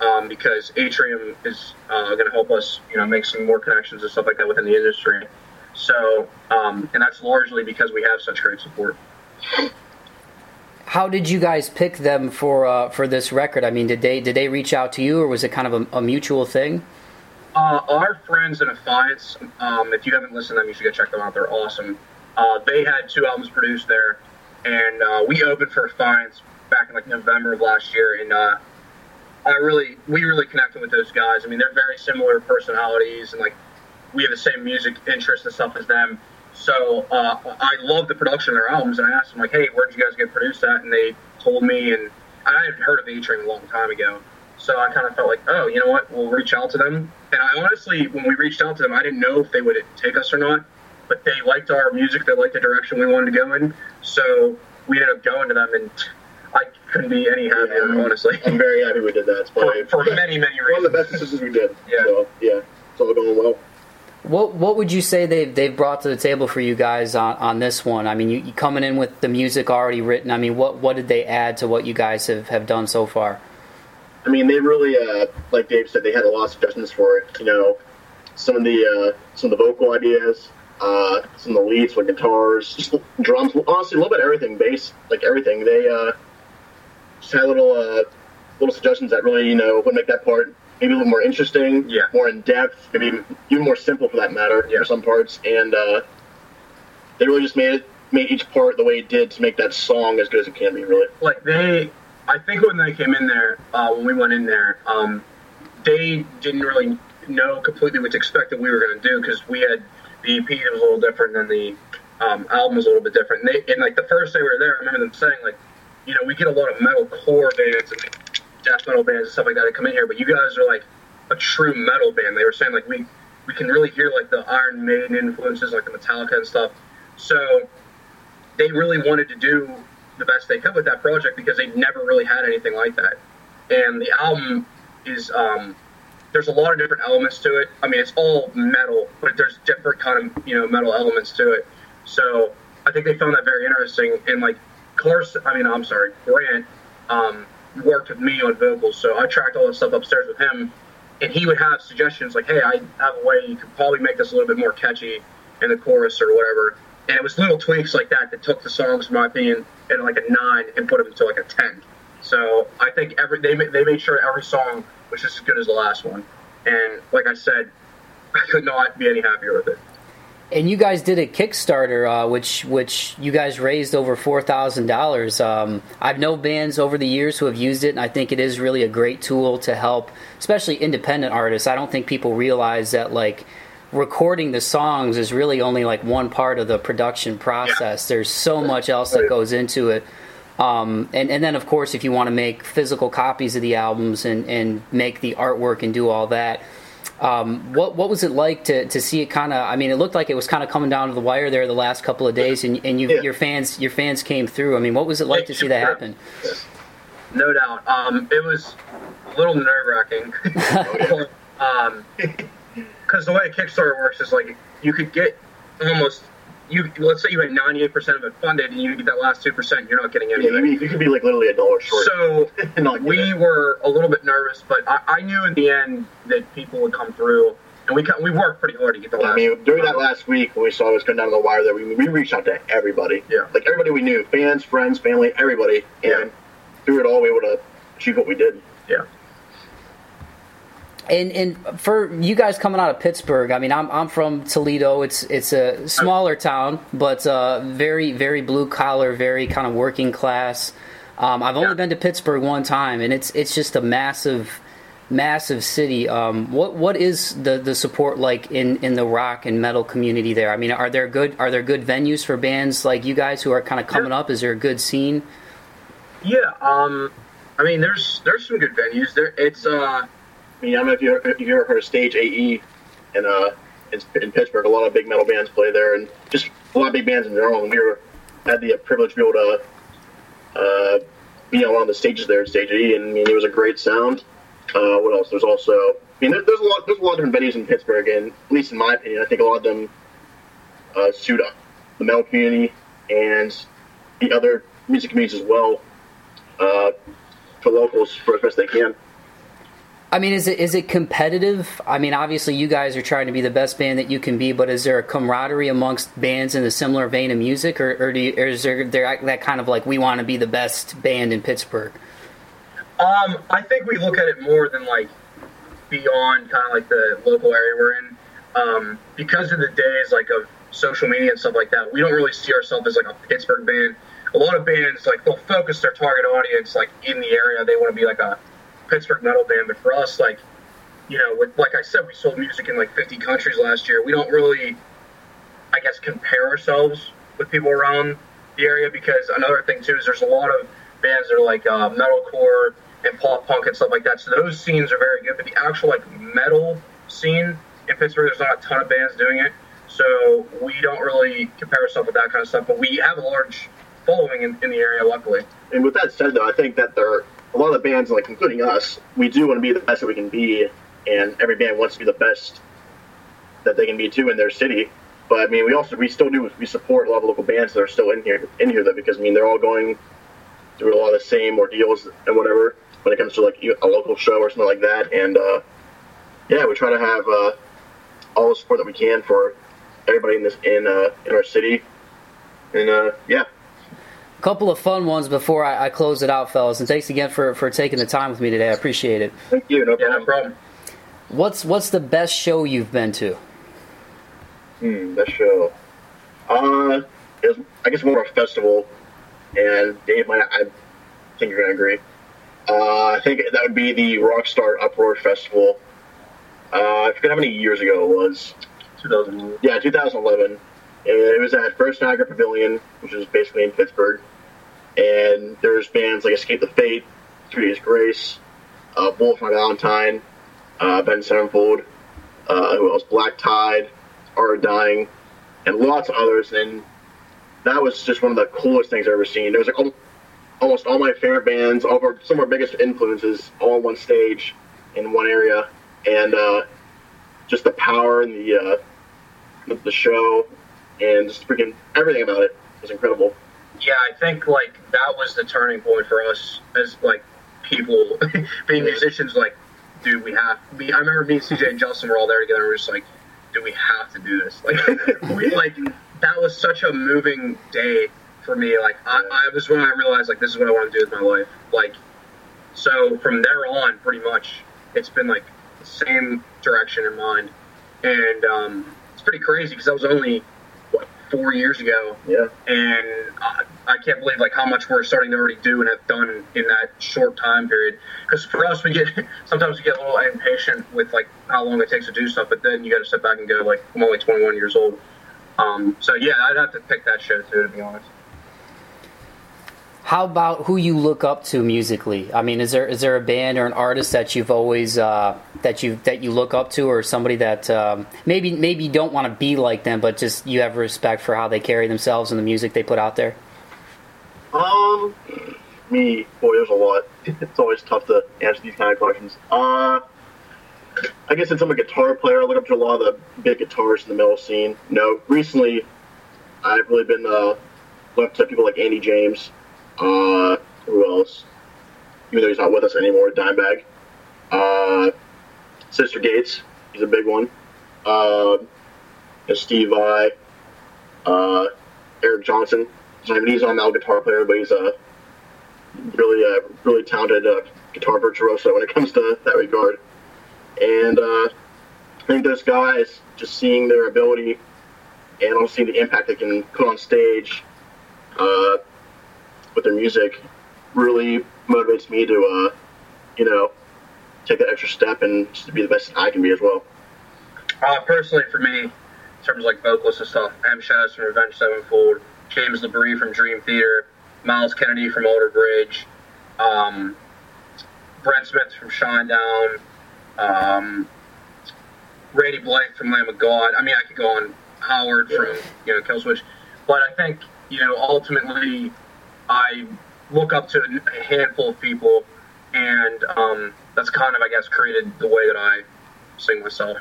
um, because Atrium is uh, going to help us, you know, make some more connections and stuff like that within the industry. So, um, and that's largely because we have such great support. How did you guys pick them for uh, for this record? I mean, did they did they reach out to you, or was it kind of a, a mutual thing? Uh, our friends in Affiance, um, if you haven't listened to them, you should go check them out. They're awesome. Uh, they had two albums produced there, and uh, we opened for Affiance back in like November of last year, and uh, I really, we really connected with those guys. I mean, they're very similar personalities, and like we have the same music interests and stuff as them. So uh, I love the production of their albums, and I asked them like, "Hey, where did you guys get produced at?" And they told me, and I had heard of Atrium a long time ago. So I kind of felt like, oh, you know what? We'll reach out to them. And I honestly, when we reached out to them, I didn't know if they would take us or not. But they liked our music. They liked the direction we wanted to go in. So we ended up going to them, and I couldn't be any happier, yeah, honestly. I'm very happy we did that. It's probably for, for many, many reasons. One of the best decisions we did. Yeah. So, yeah, it's all going well. What What would you say they've they've brought to the table for you guys on, on this one? I mean, you, you coming in with the music already written. I mean, what what did they add to what you guys have, have done so far? I mean, they really, uh, like Dave said, they had a lot of suggestions for it. You know, some of the uh, some of the vocal ideas, uh, some of the leads, like guitars, just drums. Honestly, a little bit of everything, bass, like everything. They uh, just had little uh, little suggestions that really you know would make that part maybe a little more interesting, Yeah. more in depth, maybe even more simple for that matter Yeah. for some parts. And uh, they really just made it made each part the way it did to make that song as good as it can be. Really. like they i think when they came in there uh, when we went in there um, they didn't really know completely what to expect that we were going to do because we had the ep was a little different than the um, album was a little bit different. And, they, and like the first day we were there i remember them saying like you know we get a lot of metal core bands and like, death metal bands and stuff like that that come in here but you guys are like a true metal band. They were saying like we we can really hear like the iron maiden influences like the metallica and stuff. So they really wanted to do the best they could with that project because they never really had anything like that. And the album is um, there's a lot of different elements to it. I mean, it's all metal, but there's different kind of you know metal elements to it. So I think they found that very interesting. And like Carson, I mean, I'm sorry, Grant um, worked with me on vocals, so I tracked all that stuff upstairs with him, and he would have suggestions like, "Hey, I have a way you could probably make this a little bit more catchy in the chorus or whatever." And it was little tweaks like that that took the songs, in my opinion, at like a nine and put them to like a ten. So I think every they they made sure every song was just as good as the last one. And like I said, <laughs> I could not be any happier with it. And you guys did a Kickstarter, uh, which which you guys raised over four thousand dollars. Um, I've known bands over the years who have used it, and I think it is really a great tool to help, especially independent artists. I don't think people realize that like recording the songs is really only like one part of the production process. There's so much else that goes into it. Um, and, and then, of course, if you want to make physical copies of the albums and, and make the artwork and do all that, um, what what was it like to, to see it kind of? I mean, it looked like it was kind of coming down to the wire there the last couple of days, and, and you, Yeah. your fans your fans came through. I mean, what was it like to see that happen? No doubt. Um, it was a little nerve wracking. <laughs> <laughs> um, because the way Kickstarter works is like you could get almost you. Let's say you had ninety eight percent of it funded, and you get that last two percent. You're not getting Yeah, anything. you, you could be like literally a dollar short. So <laughs> we good. were a little bit nervous, but I, I knew in the end that people would come through, and we we worked pretty hard to get the last. I mean, during that last week when we saw it was coming down to the wire, there we, we reached out to everybody. Yeah. Like everybody we knew, fans, friends, family, everybody, and Yeah. through it all, we were able to achieve what we did. yeah, And and for you guys coming out of Pittsburgh, I mean, I'm I'm from Toledo. It's it's a smaller town, but uh, very very blue collar, very kind of working class. Um, I've only Yeah. been to Pittsburgh one time, and it's it's just a massive, massive city. Um, what what is the, the support like in, in the rock and metal community there? I mean, are there good are there good venues for bands like you guys who are kind of coming up? Is there a good scene? yeah. Um, I mean, there's there's some good venues there. It's uh, mean, I don't know if you if you ever heard of Stage AE in uh in, in Pittsburgh. A lot of big metal bands play there, and just a lot of big bands in general. And we were had the privilege to be able to uh, be on one of the stages there at Stage AE, and I mean, it was a great sound. Uh, what else? There's also, I mean, there, there's a lot there's a lot of different venues in Pittsburgh, and at least in my opinion, I think a lot of them uh, suit up the metal community and the other music communities as well uh, for locals for as best they can. I mean, is it is it competitive? I mean, obviously, you guys are trying to be the best band that you can be, but is there a camaraderie amongst bands in a similar vein of music, or, or, you, or is there, there that kind of like we want to be the best band in Pittsburgh? Um, I think we look at it more than like beyond kind of like the local area we're in. Um, because of the days like of social media and stuff like that, we don't really see ourselves as like a Pittsburgh band. A lot of bands like they'll focus their target audience like in the area. They want to be like a Pittsburgh metal band, but for us, like you know, with, like I said, we sold music in like 50 countries last year. We don't really, I guess, compare ourselves with people around the area because another thing too is there's a lot of bands that are like uh, metalcore and pop punk and stuff like that. So those scenes are very good, but the actual like metal scene in Pittsburgh, there's not a ton of bands doing it. So we don't really compare ourselves with that kind of stuff, but we have a large following in, in the area, luckily. And with that said, though, I think that there a lot of the bands, like including us, we do want to be the best that we can be, and every band wants to be the best that they can be too in their city. But I mean, we also we still do we support a lot of local bands that are still in here in here though, because I mean they're all going through a lot of the same ordeals and whatever when it comes to like a local show or something like that. And uh, yeah, we try to have uh, all the support that we can for everybody in this in uh, in our city. And uh, yeah, couple of fun ones before I, I close it out, fellas. And thanks again for, for taking the time with me today. I appreciate it. Thank you. No Yeah, problem. no problem. What's what's the best show you've been to? Hmm, that show. Uh, it was, I guess more of a festival, and Dave might. I think you're gonna agree. Uh, I think that would be the Rockstar Uproar Festival. Uh, I forget how many years ago it was. 2000. Yeah, 2011. And it was at First Niagara Pavilion, which is basically in Pittsburgh. And there's bands like Escape the Fate, Three Days Grace, uh, Bullet for My Valentine, uh, Avenged Sevenfold, uh, who else? Black Tide, Are Dying, and lots of others. And that was just one of the coolest things I've ever seen. There was like al- almost all my favorite bands, all of our, some of our biggest influences, all on one stage in one area. And uh, just the power and the uh, the, the show and just freaking everything about it was incredible. Yeah, I think like that was the turning point for us as like people <laughs> being musicians. Like, dude, we have. We, I remember me, CJ, and Justin were all there together. and we're just like, do we have to do this. Like, <laughs> we like that was such a moving day for me. Like, I, I was when I realized like this is what I want to do with my life. Like, so from there on, pretty much, it's been like the same direction in mind, and um, it's pretty crazy because I was only four years ago Yeah, and I, I can't believe like how much we're starting to already do and have done in that short time period. Because for us, we get <laughs> sometimes we get a little impatient with like how long it takes to do stuff, but then you got to step back and go like I'm only 21 years old. Um, so yeah, I'd have to pick that show too, to be honest. How about who you look up to musically? I mean, is there is there a band or an artist that you've always uh, that you that you look up to, or somebody that um, maybe maybe you don't want to be like them, but just you have respect for how they carry themselves and the music they put out there? Um, me, boy, there's a lot. <laughs> It's always tough to answer these kind of questions. Uh, I guess since I'm a guitar player, I look up to a lot of the big guitarists in the metal scene. No, recently, I've really been uh, looked up to people like Andy James. Uh, who else? Even though he's not with us anymore, Dimebag. Uh, Synyster Gates, he's a big one. Uh, Steve Vai Uh, Eric Johnson. He's not a metal guitar player, but he's a really, uh, really talented uh, guitar virtuoso when it comes to that regard. And uh, I think those guys, just seeing their ability and also seeing the impact they can put on stage uh, with their music, really motivates me to, uh, you know, take that extra step and just to be the best I can be as well. Uh, personally, for me, in terms of like vocalists and stuff, M. Shadows from Avenged Sevenfold, James LeBrie from Dream Theater, Myles Kennedy from Alter Bridge, um, Brent Smith from Shinedown, um, Randy Blythe from Lamb of God. I mean, I could go on Howard from you know Killswitch, but I think you know ultimately I look up to a handful of people, and um, that's kind of I guess created the way that I sing myself.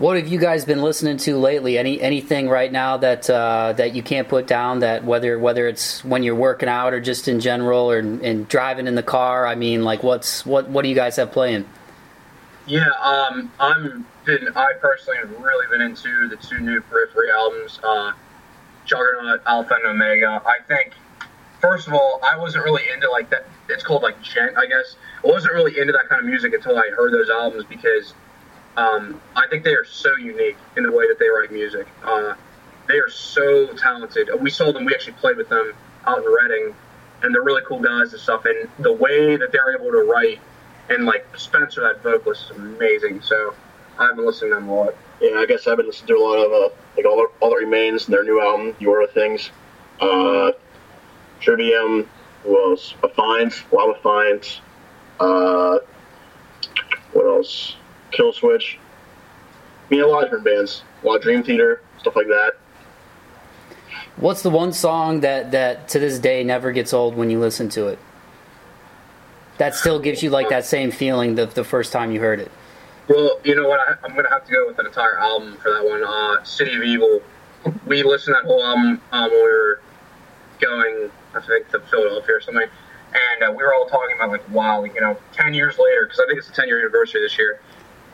What have you guys been listening to lately? Any anything right now that uh, that you can't put down? That whether whether it's when you're working out or just in general or and driving in the car. I mean, like what's what what do you guys have playing? Yeah, um, I'm been I personally have really been into the two new Periphery albums, uh, Juggernaut, Alpha and Omega. I think, first of all, I wasn't really into like that. It's called like djent, I guess. I wasn't really into that kind of music until I heard those albums because um, I think they are so unique in the way that they write music. Uh, they are so talented. We saw them. We actually played with them out in Reading, and they're really cool guys and stuff. And the way that they're able to write and like Spencer, that vocalist, is amazing. So I've been listening to them a lot. Yeah, I guess I've been listening to a lot of uh, like all, that- all that remains and their new album, Your Things, uh, Trivium, who else? Affiance, Lava Fines, uh, what else? Kill Switch. I mean, a lot of different bands, a lot of Dream Theater, stuff like that. What's the one song that that to this day never gets old when you listen to it? That still gives you like that same feeling the the first time you heard it. Well, you know what? I, I'm gonna have to go with an entire album for that one. Uh, City of Evil. We listened to that whole album um, when we were going, I think, to Philadelphia or something, and uh, we were all talking about like, wow, you know, ten years later, because I think it's the 10 year anniversary this year,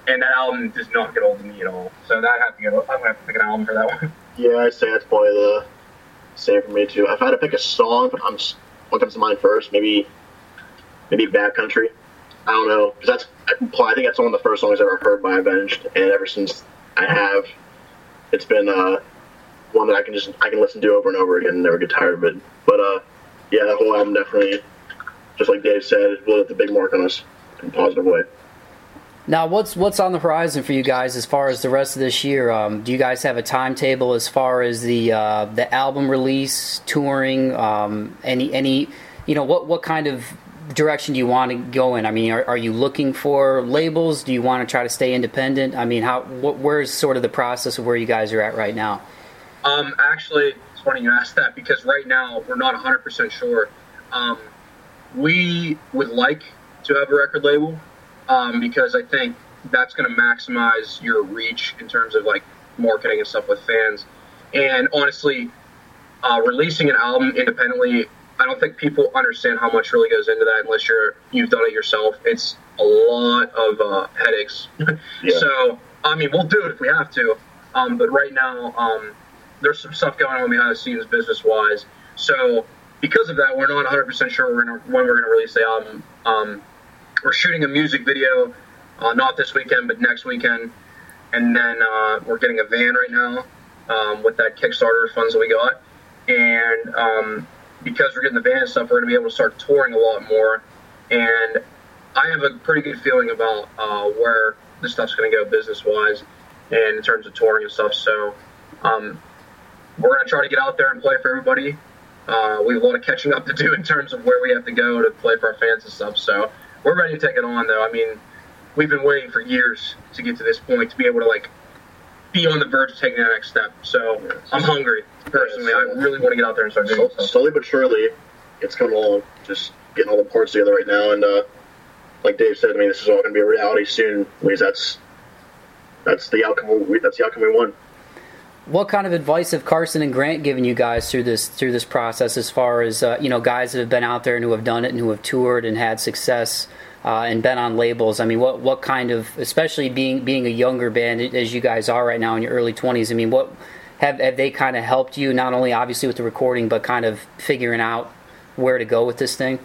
and that album does not get old to me at all. So that I have to go. I'm gonna have to pick an album for that <laughs> one. Yeah, I'd say that's probably the same for me too. If I had to pick a song, I'm what comes to mind first? Maybe maybe Bat Country. I don't know because that's I think that's one of the first songs I ever heard by Avenged, and ever since I have, it's been uh, one that I can just I can listen to over and over again and never get tired of it. But uh, yeah, that whole album definitely, just like Dave said, really left a big mark on us in a positive way. Now, what's what's on the horizon for you guys as far as the rest of this year? Um, do you guys have a timetable as far as the uh, the album release, touring, um, any any you know what what kind of direction do you want to go in? I mean, are, are you looking for labels? Do you want to try to stay independent? I mean, how where's sort of the process of where you guys are at right now? Um, actually, it's funny you asked that because right now we're not 100% sure. Um, we would like to have a record label um, because I think that's going to maximize your reach in terms of like marketing and stuff with fans. And honestly, uh, releasing an album independently, I don't think people understand how much really goes into that unless you're you've done it yourself. It's a lot of uh, headaches. <laughs> yeah. So I mean, we'll do it if we have to. Um, but right now, um, there's some stuff going on behind the scenes business wise. So because of that, we're not 100% sure we're gonna, when we're going to release the album. Um, we're shooting a music video, uh, not this weekend, but next weekend. And then uh, we're getting a van right now um, with that Kickstarter funds that we got. And um, because we're getting the van and stuff, we're going to be able to start touring a lot more. And I have a pretty good feeling about uh, where this stuff's going to go business wise and in terms of touring and stuff. So um, we're going to try to get out there and play for everybody. Uh, we have a lot of catching up to do in terms of where we have to go to play for our fans and stuff. So we're ready to take it on, though. I mean, we've been waiting for years to get to this point to be able to like be on the verge of taking that next step. So I'm hungry personally. I really want to get out there and start doing stuff. Slowly but surely, it's coming along. Just getting all the parts together right now, and uh, like Dave said, I mean, this is all going to be a reality soon. Because that's that's the outcome. We, that's the outcome we want what kind of advice have Carson and Grant given you guys through this through this process, as far as uh, you know, guys that have been out there and who have done it and who have toured and had success uh, and been on labels? I mean, what what kind of, especially being being a younger band as you guys are right now in your early twenties? I mean, what have have they kind of helped you not only obviously with the recording, but kind of figuring out where to go with this thing?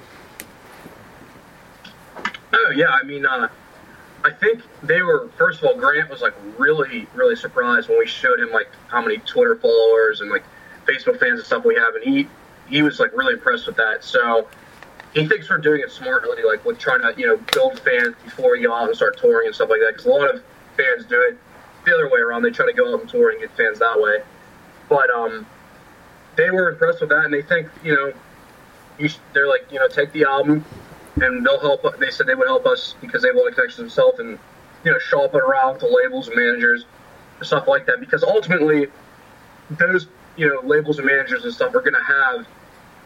Oh yeah, I mean. Uh I think they were first of all. Grant was like really, really surprised when we showed him like how many Twitter followers and like Facebook fans and stuff we have, and he he was like really impressed with that. So he thinks we're doing it smartly, like with trying to you know build fans before you go out and start touring and stuff like that. Because a lot of fans do it the other way around. They try to go out and tour and get fans that way. But um, they were impressed with that, and they think you know, you, they're like you know take the album, and they'll help. They said they would help us because they have all the connections themselves, and you know, shop it around to labels and managers, stuff like that. Because ultimately, those you know labels and managers and stuff are going to have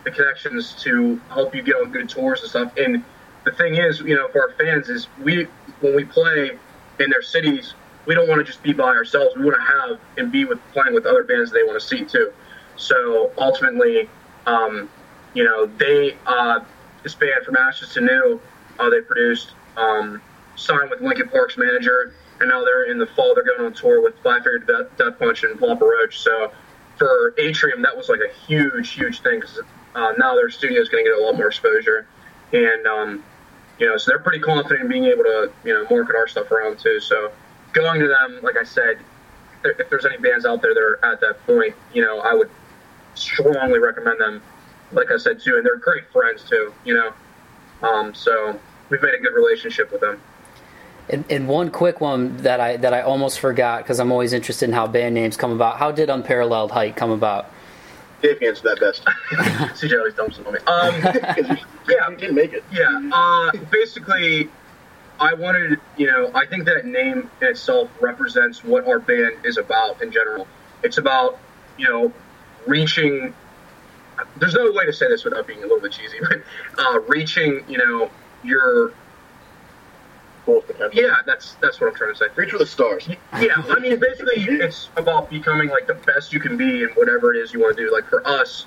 the connections to help you get on good tours and stuff. And the thing is, you know, for our fans is we when we play in their cities, we don't want to just be by ourselves. We want to have and be with playing with other bands they want to see too. So ultimately, um, you know, they uh, this band from Ashes to New. Uh, they produced, um, signed with Linkin Park's manager, and now they're in the fall. They're going on tour with Five Finger Death, Death Punch and Papa Roach. So for Atrium, that was like a huge, huge thing because uh, now their studio is going to get a lot more exposure, and um, you know, so they're pretty confident in being able to you know market our stuff around too. So going to them, like I said, if there's any bands out there that are at that point, you know, I would strongly recommend them like I said too, and they're great friends too. You know, um, so we've made a good relationship with them. And, and one quick one that I that I almost forgot because I'm always interested in how band names come about. How did Unparalleled Height come about? Dave answered that best. <laughs> <laughs> CJ always dumps it on me. Um, <laughs> yeah, you didn't make it. Yeah, uh, basically, I wanted, you know, I think that name in itself represents what our band is about in general. It's about, you know, reaching there's no way to say this without being a little bit cheesy, <laughs> but uh, reaching, you know, your yeah, that's that's what I'm trying to say. Reach for the stars. Yeah, I mean, basically, it's about becoming like the best you can be in whatever it is you want to do. Like for us,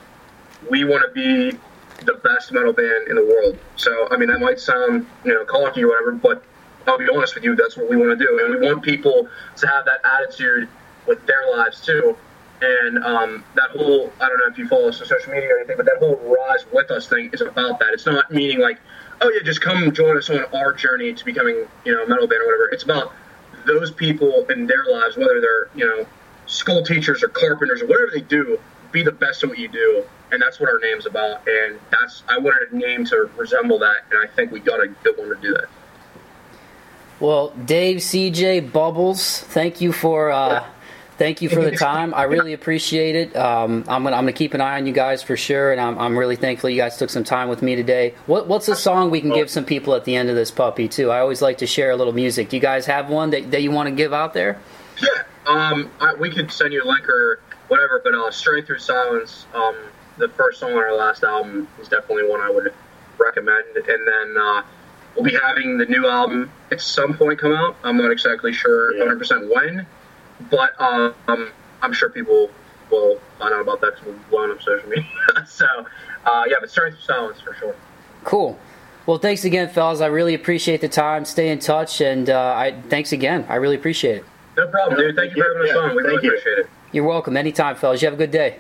we want to be the best metal band in the world. So, I mean, that might sound you know cocky or whatever, but I'll be honest with you, that's what we want to do, and we want people to have that attitude with their lives too. And um, that whole, I don't know if you follow us on social media or anything, but that whole Rise With Us thing is about that. It's not meaning like, oh yeah, just come join us on our journey to becoming, you know, a metal band or whatever. It's about those people in their lives, whether they're, you know, school teachers or carpenters or whatever they do, be the best at what you do. And that's what our name's about. And that's, I wanted a name to resemble that. And I think we got a good one to do that. Well, Dave, CJ, Bubbles, thank you for uh, thank you for the <laughs> time. I really appreciate it. Um, I'm gonna I'm gonna keep an eye on you guys for sure, and I'm, I'm really thankful you guys took some time with me today. What what's a song we can give some people at the end of this puppy too? I always like to share a little music. Do you guys have one that, that you want to give out there? Yeah, <laughs> um, I, we could send you a link or whatever, but uh, "Strength Through Silence," um, the first song on our last album, is definitely one I would recommend. And then uh, we'll be having the new album at some point come out. I'm not exactly sure 100% when, but um, I'm sure people will find out about that because we'll on social media. <laughs> so, uh, yeah, but Strength Through Silence for sure. Cool. Well, thanks again, fellas. I really appreciate the time. Stay in touch, and uh, I thanks again. I really appreciate it. No problem, dude. Thank you for having us on. We really you. appreciate it. You're welcome. Anytime, fellas. You have a good day.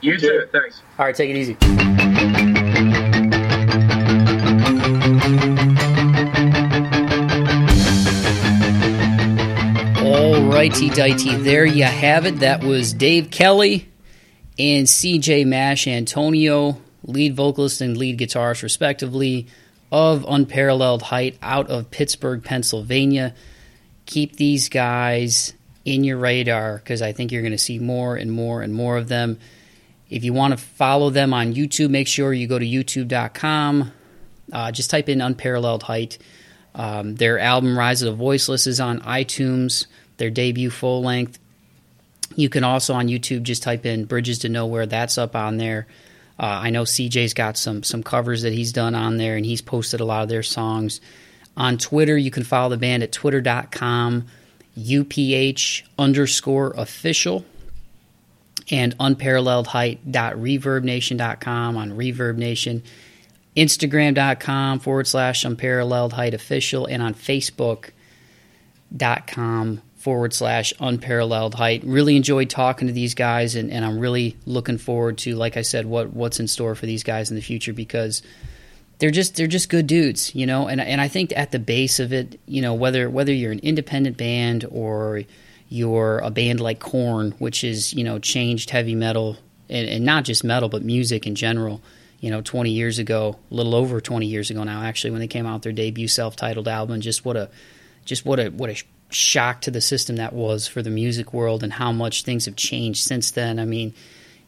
You too. Thanks. All right, take it easy. Righty, dighty. There you have it. That was Dave Kelly and CJ Masciantonio, lead vocalist and lead guitarist, respectively, of Unparalleled Height out of Pittsburgh, Pennsylvania. Keep these guys in your radar because I think you're going to see more and more and more of them. If you want to follow them on YouTube, make sure you go to youtube.com. Uh, just type in Unparalleled Height. Um, their album Rise of the Voiceless is on iTunes, their debut full length. You can also on YouTube just type in Bridges to Nowhere. That's up on there. Uh, I know CJ's got some some covers that he's done on there, and he's posted a lot of their songs. On Twitter, you can follow the band at twitter.com, UPH underscore official, and unparalleled unparalleledheight.reverbnation.com on Reverb Nation. Instagram.com forward slash unparalleled height official, and on Facebook.com forward slash unparalleled height. Really enjoyed talking to these guys, and, and I'm really looking forward to, like I said, what what's in store for these guys in the future because they're just they're just good dudes, you know. And and I think at the base of it, you know, whether whether you're an independent band or you're a band like Korn, which is you know changed heavy metal and, and not just metal but music in general. You know, 20 years ago, a little over 20 years ago now, actually, when they came out their debut self-titled album, just what a just what a what a shock to the system that was for the music world and how much things have changed since then. I mean,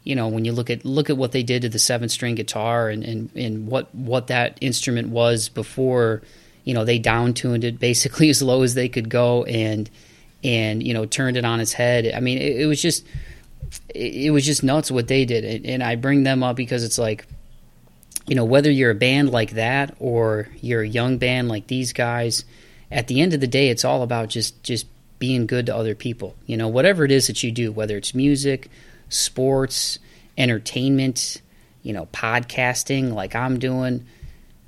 you know, when you look at look at what they did to the seven string guitar and, and, and what what that instrument was before, you know, they down tuned it basically <laughs> as low as they could go and and you know turned it on its head. I mean, it, it was just it, was just nuts what they did, and, and I bring them up because it's like, you know, whether you're a band like that or you're a young band like these guys at the end of the day, it's all about just just being good to other people. You know, whatever it is that you do, whether it's music, sports, entertainment, you know, podcasting, like I'm doing.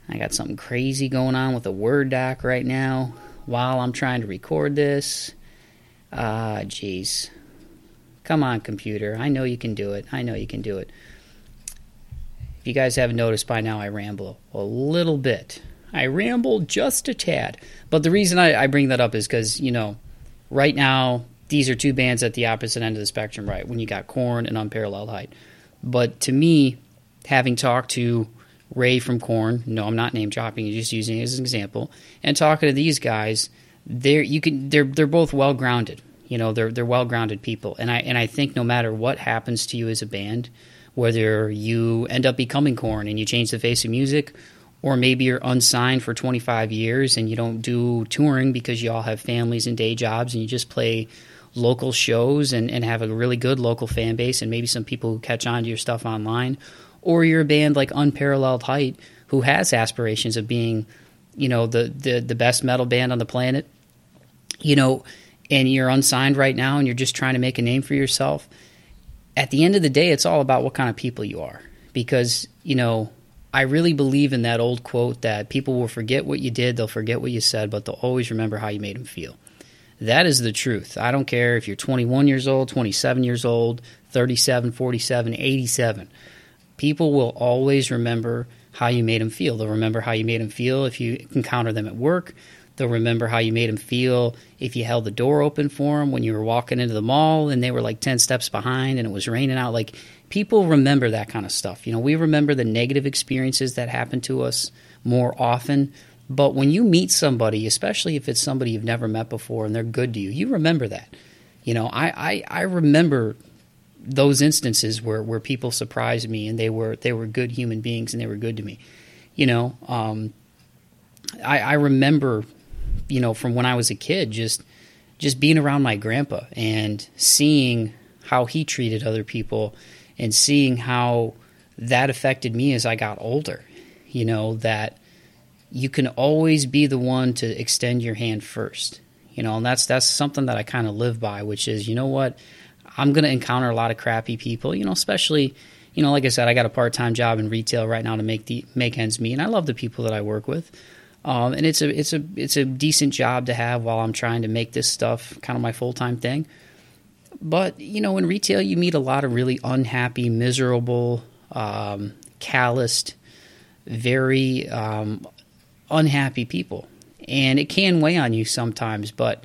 I got something crazy going on with a Word doc right now while I'm trying to record this. Ah, uh, jeez. Come on, computer. I know you can do it. I know you can do it. If you guys haven't noticed by now, I ramble a little bit. I ramble just a tad. But the reason I, I bring that up is because, you know, right now, these are two bands at the opposite end of the spectrum, right? When you got Korn and Unparalleled Height. But to me, having talked to Ray from Korn, no, I'm not name dropping, just using it as an example, and talking to these guys, they're you can they're they're both well grounded. You know, they're they're well grounded people. And I and I think no matter what happens to you as a band, whether you end up becoming Korn and you change the face of music, or maybe you're unsigned for 25 years and you don't do touring because you all have families and day jobs and you just play local shows and, and have a really good local fan base and maybe some people who catch on to your stuff online. Or you're a band like unparalleled height who has aspirations of being you know the, the, the best metal band on the planet you know and you're unsigned right now and you're just trying to make a name for yourself. At the end of the day it's all about what kind of people you are because you know I really believe in that old quote that people will forget what you did, they'll forget what you said, but they'll always remember how you made them feel. That is the truth. I don't care if you're 21 years old, 27 years old, 37, 47, 87. People will always remember how you made them feel. They'll remember how you made them feel if you encounter them at work. They'll remember how you made them feel if you held the door open for them when you were walking into the mall and they were like 10 steps behind and it was raining out. Like people remember that kind of stuff. You know, we remember the negative experiences that happen to us more often. But when you meet somebody, especially if it's somebody you've never met before and they're good to you, you remember that. You know, I, I, I remember those instances where, where people surprised me and they were they were good human beings and they were good to me. You know, um, I, I remember, you know, from when I was a kid, just just being around my grandpa and seeing how he treated other people and seeing how that affected me as I got older. You know, that you can always be the one to extend your hand first. You know, and that's that's something that I kind of live by, which is, you know what, I'm going to encounter a lot of crappy people, you know, especially, you know, like I said, I got a part-time job in retail right now to make the make ends meet, and I love the people that I work with. Um, and it's a it's a it's a decent job to have while I'm trying to make this stuff kind of my full-time thing. But, you know, in retail you meet a lot of really unhappy, miserable, um, calloused, very um, unhappy people. And it can weigh on you sometimes, but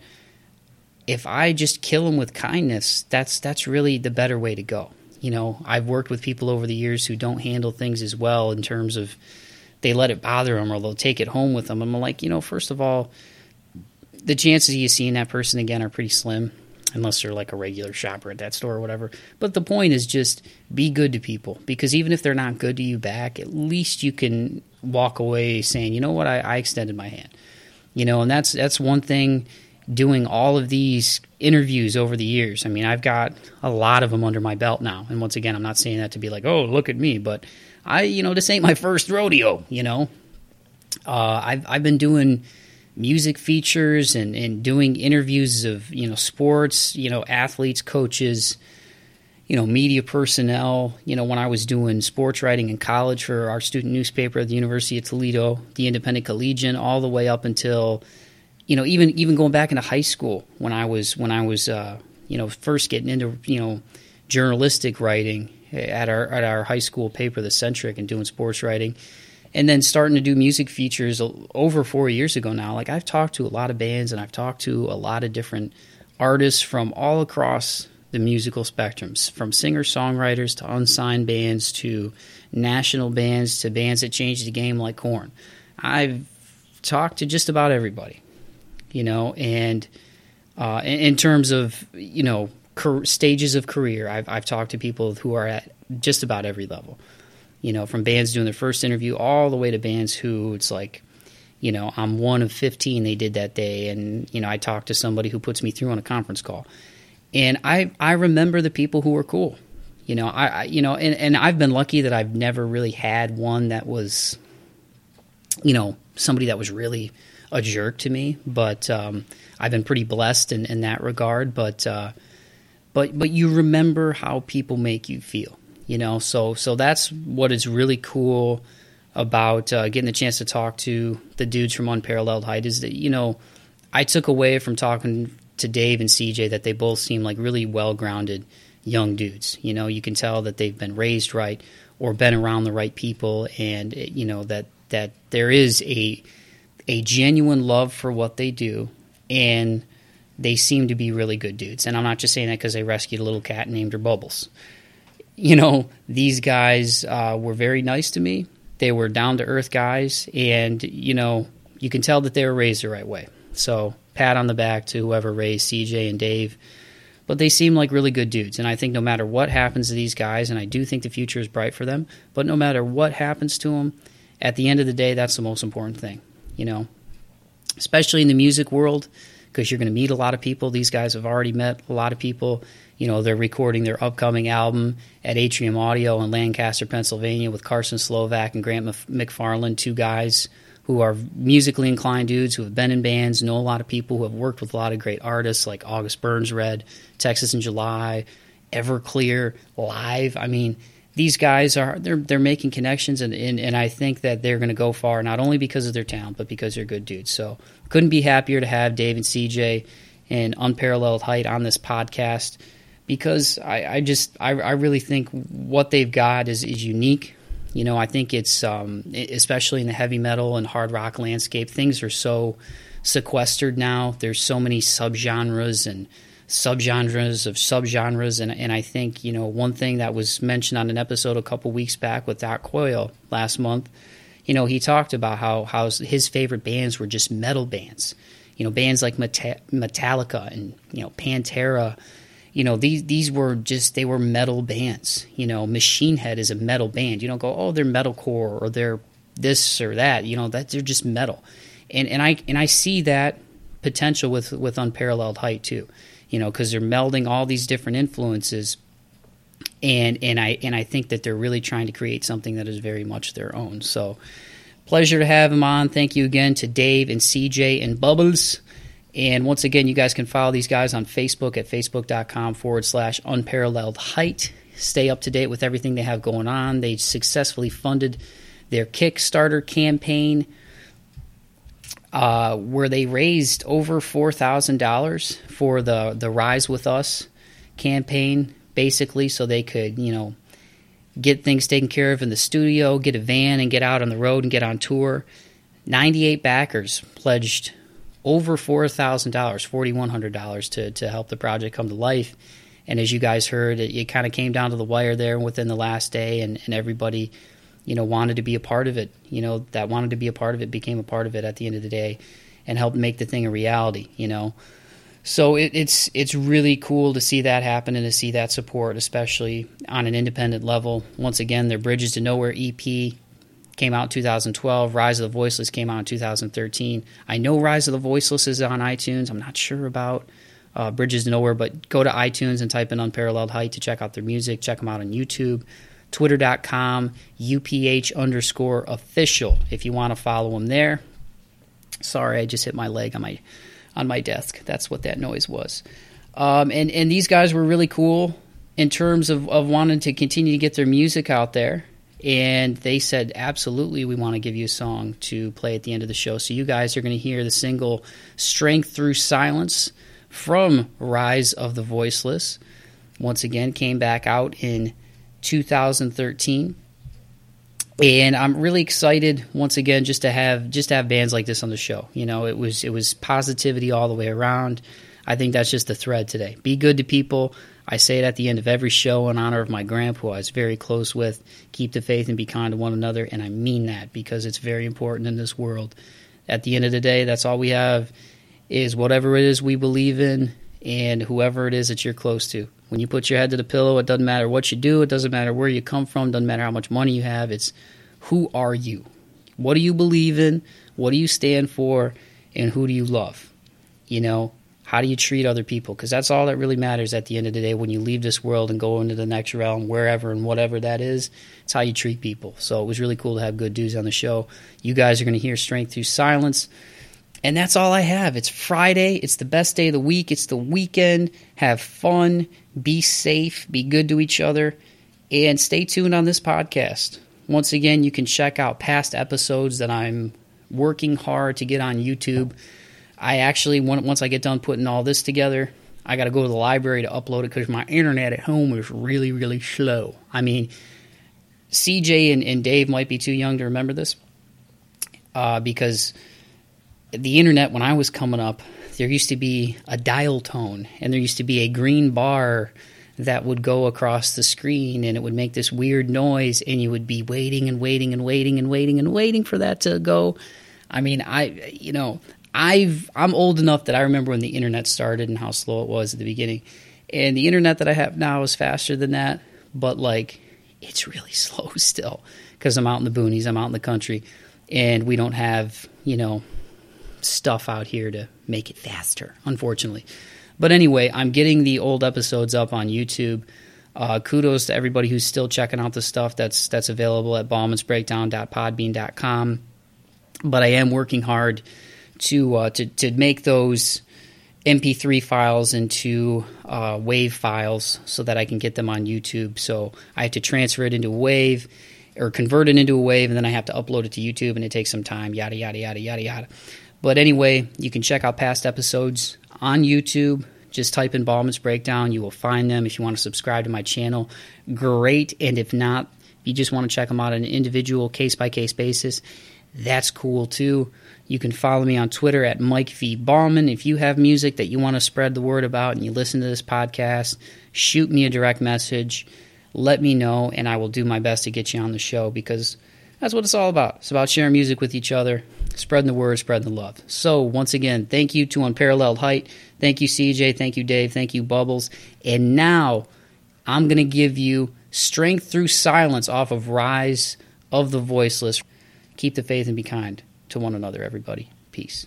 if I just kill them with kindness, that's that's really the better way to go. You know, I've worked with people over the years who don't handle things as well in terms of they let it bother them or they'll take it home with them. I'm like, you know, first of all, the chances of you seeing that person again are pretty slim unless they're like a regular shopper at that store or whatever. But the point is just be good to people because even if they're not good to you back, at least you can walk away saying, you know what, I, I extended my hand. You know, and that's that's one thing doing all of these interviews over the years. I mean, I've got a lot of them under my belt now. And once again, I'm not saying that to be like, oh, look at me, but I, you know, this ain't my first rodeo, you know. Uh, I've, I've been doing music features and, and doing interviews of, you know, sports, you know, athletes, coaches, you know, media personnel. You know, when I was doing sports writing in college for our student newspaper at the University of Toledo, the Independent Collegian, all the way up until – you know, even even going back into high school when I was when I was uh, you know first getting into you know journalistic writing at our at our high school paper, the Centric, and doing sports writing, and then starting to do music features over four years ago now. Like I've talked to a lot of bands and I've talked to a lot of different artists from all across the musical spectrums, from singer songwriters to unsigned bands to national bands to bands that changed the game like Korn. I've talked to just about everybody you know, and uh, in, in, terms of you know stages of career, I've I've talked to people who are at just about every level, you know, from bands doing their first interview all the way to bands who it's like, you know, I'm one of 15 they did that day, and you know, I talked to somebody who puts me through on a conference call, and I I remember the people who were cool. You know, I, I you know, and, and I've been lucky that I've never really had one that was, you know, somebody that was really a jerk to me, but um, I've been pretty blessed in, in that regard. But uh, but but you remember how people make you feel, you know. So so that's what is really cool about uh, getting the chance to talk to the dudes from Unparalleled Height is that you know I took away from talking to Dave and CJ that they both seem like really well grounded young dudes. You know, you can tell that they've been raised right or been around the right people, and you know that that there is a a genuine love for what they do, and they seem to be really good dudes. And I'm not just saying that because they rescued a little cat named her Bubbles. You know, these guys uh, were very nice to me. They were down to earth guys, and you know, you can tell that they were raised the right way. So, pat on the back to whoever raised CJ and Dave. But they seem like really good dudes, and I think no matter what happens to these guys, and I do think the future is bright for them. But no matter what happens to them, at the end of the day, that's the most important thing you know, especially in the music world, because you're going to meet a lot of people. These guys have already met a lot of people. You know, they're recording their upcoming album at Atrium Audio in Lancaster, Pennsylvania, with Carson Slovak and Grant McFarland, two guys who are musically inclined dudes who have been in bands, know a lot of people who have worked with a lot of great artists like August Burns Red, Texas in July, Everclear, Live. I mean, these guys are they're they're making connections and and, and I think that they're going to go far not only because of their talent but because they're good dudes. So couldn't be happier to have Dave and CJ and unparalleled height on this podcast because I, I just I, I, really think what they've got is, is unique. You know, I think it's um, especially in the heavy metal and hard rock landscape, things are so sequestered now. There's so many subgenres and subgenres of subgenres, and and I think you know one thing that was mentioned on an episode a couple weeks back with Doc Coyle last month. You know, he talked about how how his favorite bands were just metal bands. You know, bands like Metallica and you know Pantera you know these these were just they were metal bands. You know machine head is a metal band. You don't go oh they're metalcore or they're this or that. You know that they're just metal. And and i and i see that potential with with unparalleled height too you know because they're melding all these different influences. And and i and i think that they're really trying to create something that is very much their own. So pleasure to have him on. Thank you again to dave and cj and bubbles and once again, you guys can follow these guys on Facebook at facebook.com forward slash unparalleled height. Stay up to date with everything they have going on. They successfully funded their Kickstarter campaign uh, where they raised over $4,000 for the, the Rise With Us campaign, basically, so they could, you know, get things taken care of in the studio, get a van, and get out on the road and get on tour. 98 backers pledged over $4,000, $4,100 to, to help the project come to life. And as you guys heard, it, it kind of came down to the wire there within the last day, and, and everybody, you know, wanted to be a part of it. You know, that wanted to be a part of it became a part of it at the end of the day and helped make the thing a reality, you know. So it, it's it's really cool to see that happen and to see that support, especially on an independent level. Once again, their Bridges to Nowhere EP came out in 2012. Rise of the Voiceless came out in 2013. I know Rise of the Voiceless is on iTunes. I'm not sure about uh, Bridges to Nowhere, but go to iTunes and type in Unparalleled Height to check out their music. Check them out on YouTube, twitter.com, UPH underscore official if you want to follow them there. Sorry, I just hit my leg on my on my desk. That's what that noise was. Um, and and these guys were really cool in terms of, of wanting to continue to get their music out there and they said absolutely we want to give you a song to play at the end of the show so you guys are going to hear the single strength through silence from rise of the voiceless once again came back out in 2013 and I'm really excited once again just to have just to have bands like this on the show. You know, it was it was positivity all the way around. I think that's just the thread today. Be good to people. I say it at the end of every show in honor of my grandpa, I was very close with. Keep the faith and be kind to one another, and I mean that because it's very important in this world. At the end of the day, that's all we have is whatever it is we believe in and whoever it is that you're close to. When you put your head to the pillow, it doesn't matter what you do, it doesn't matter where you come from, doesn't matter how much money you have. It's who are you? What do you believe in? What do you stand for? And who do you love? You know, how do you treat other people? Because that's all that really matters at the end of the day when you leave this world and go into the next realm, wherever and whatever that is. It's how you treat people. So it was really cool to have good dudes on the show. You guys are going to hear Strength Through Silence. And that's all I have. It's Friday. It's the best day of the week. It's the weekend. Have fun. Be safe. Be good to each other. And stay tuned on this podcast. Once again, you can check out past episodes that I'm working hard to get on YouTube. I actually once I get done putting all this together, I got to go to the library to upload it because my internet at home is really really slow. I mean, CJ and, and Dave might be too young to remember this uh, because the internet when I was coming up, there used to be a dial tone and there used to be a green bar that would go across the screen and it would make this weird noise and you would be waiting and waiting and waiting and waiting and waiting for that to go. I mean, I you know, I've I'm old enough that I remember when the internet started and how slow it was at the beginning. And the internet that I have now is faster than that, but like it's really <laughs> slow still because I'm out in the boonies, I'm out in the country, and we don't have, you know, stuff out here to make it faster, unfortunately. But anyway, I'm getting the old episodes up on YouTube. Uh, kudos to everybody who's still checking out the stuff that's that's available at baumansbreakdown.podbean.com. But I am working hard to uh, to to make those MP3 files into uh, files so that I can get them on YouTube. So I have to transfer it into WAV or convert it into a WAV, and then I have to upload it to YouTube, and it takes some time. Yada yada yada yada yada. But anyway, you can check out past episodes on YouTube. Just type in Bauman's Breakdown. You will find them. If you want to subscribe to my channel, great. And if not, if you just want to check them out on an individual case by case basis, that's cool too. You can follow me on Twitter at Mike V. Bauman. If you have music that you want to spread the word about and you listen to this podcast, shoot me a direct message. Let me know, and I will do my best to get you on the show because that's what it's all about. It's about sharing music with each other, spreading the word, spreading the love. So, once again, thank you to Unparalleled Height. Thank you, CJ. Thank you, Dave. Thank you, Bubbles. And now I'm going to give you Strength Through Silence off of Rise of the Voiceless. Keep the faith and be kind to one another, everybody. Peace.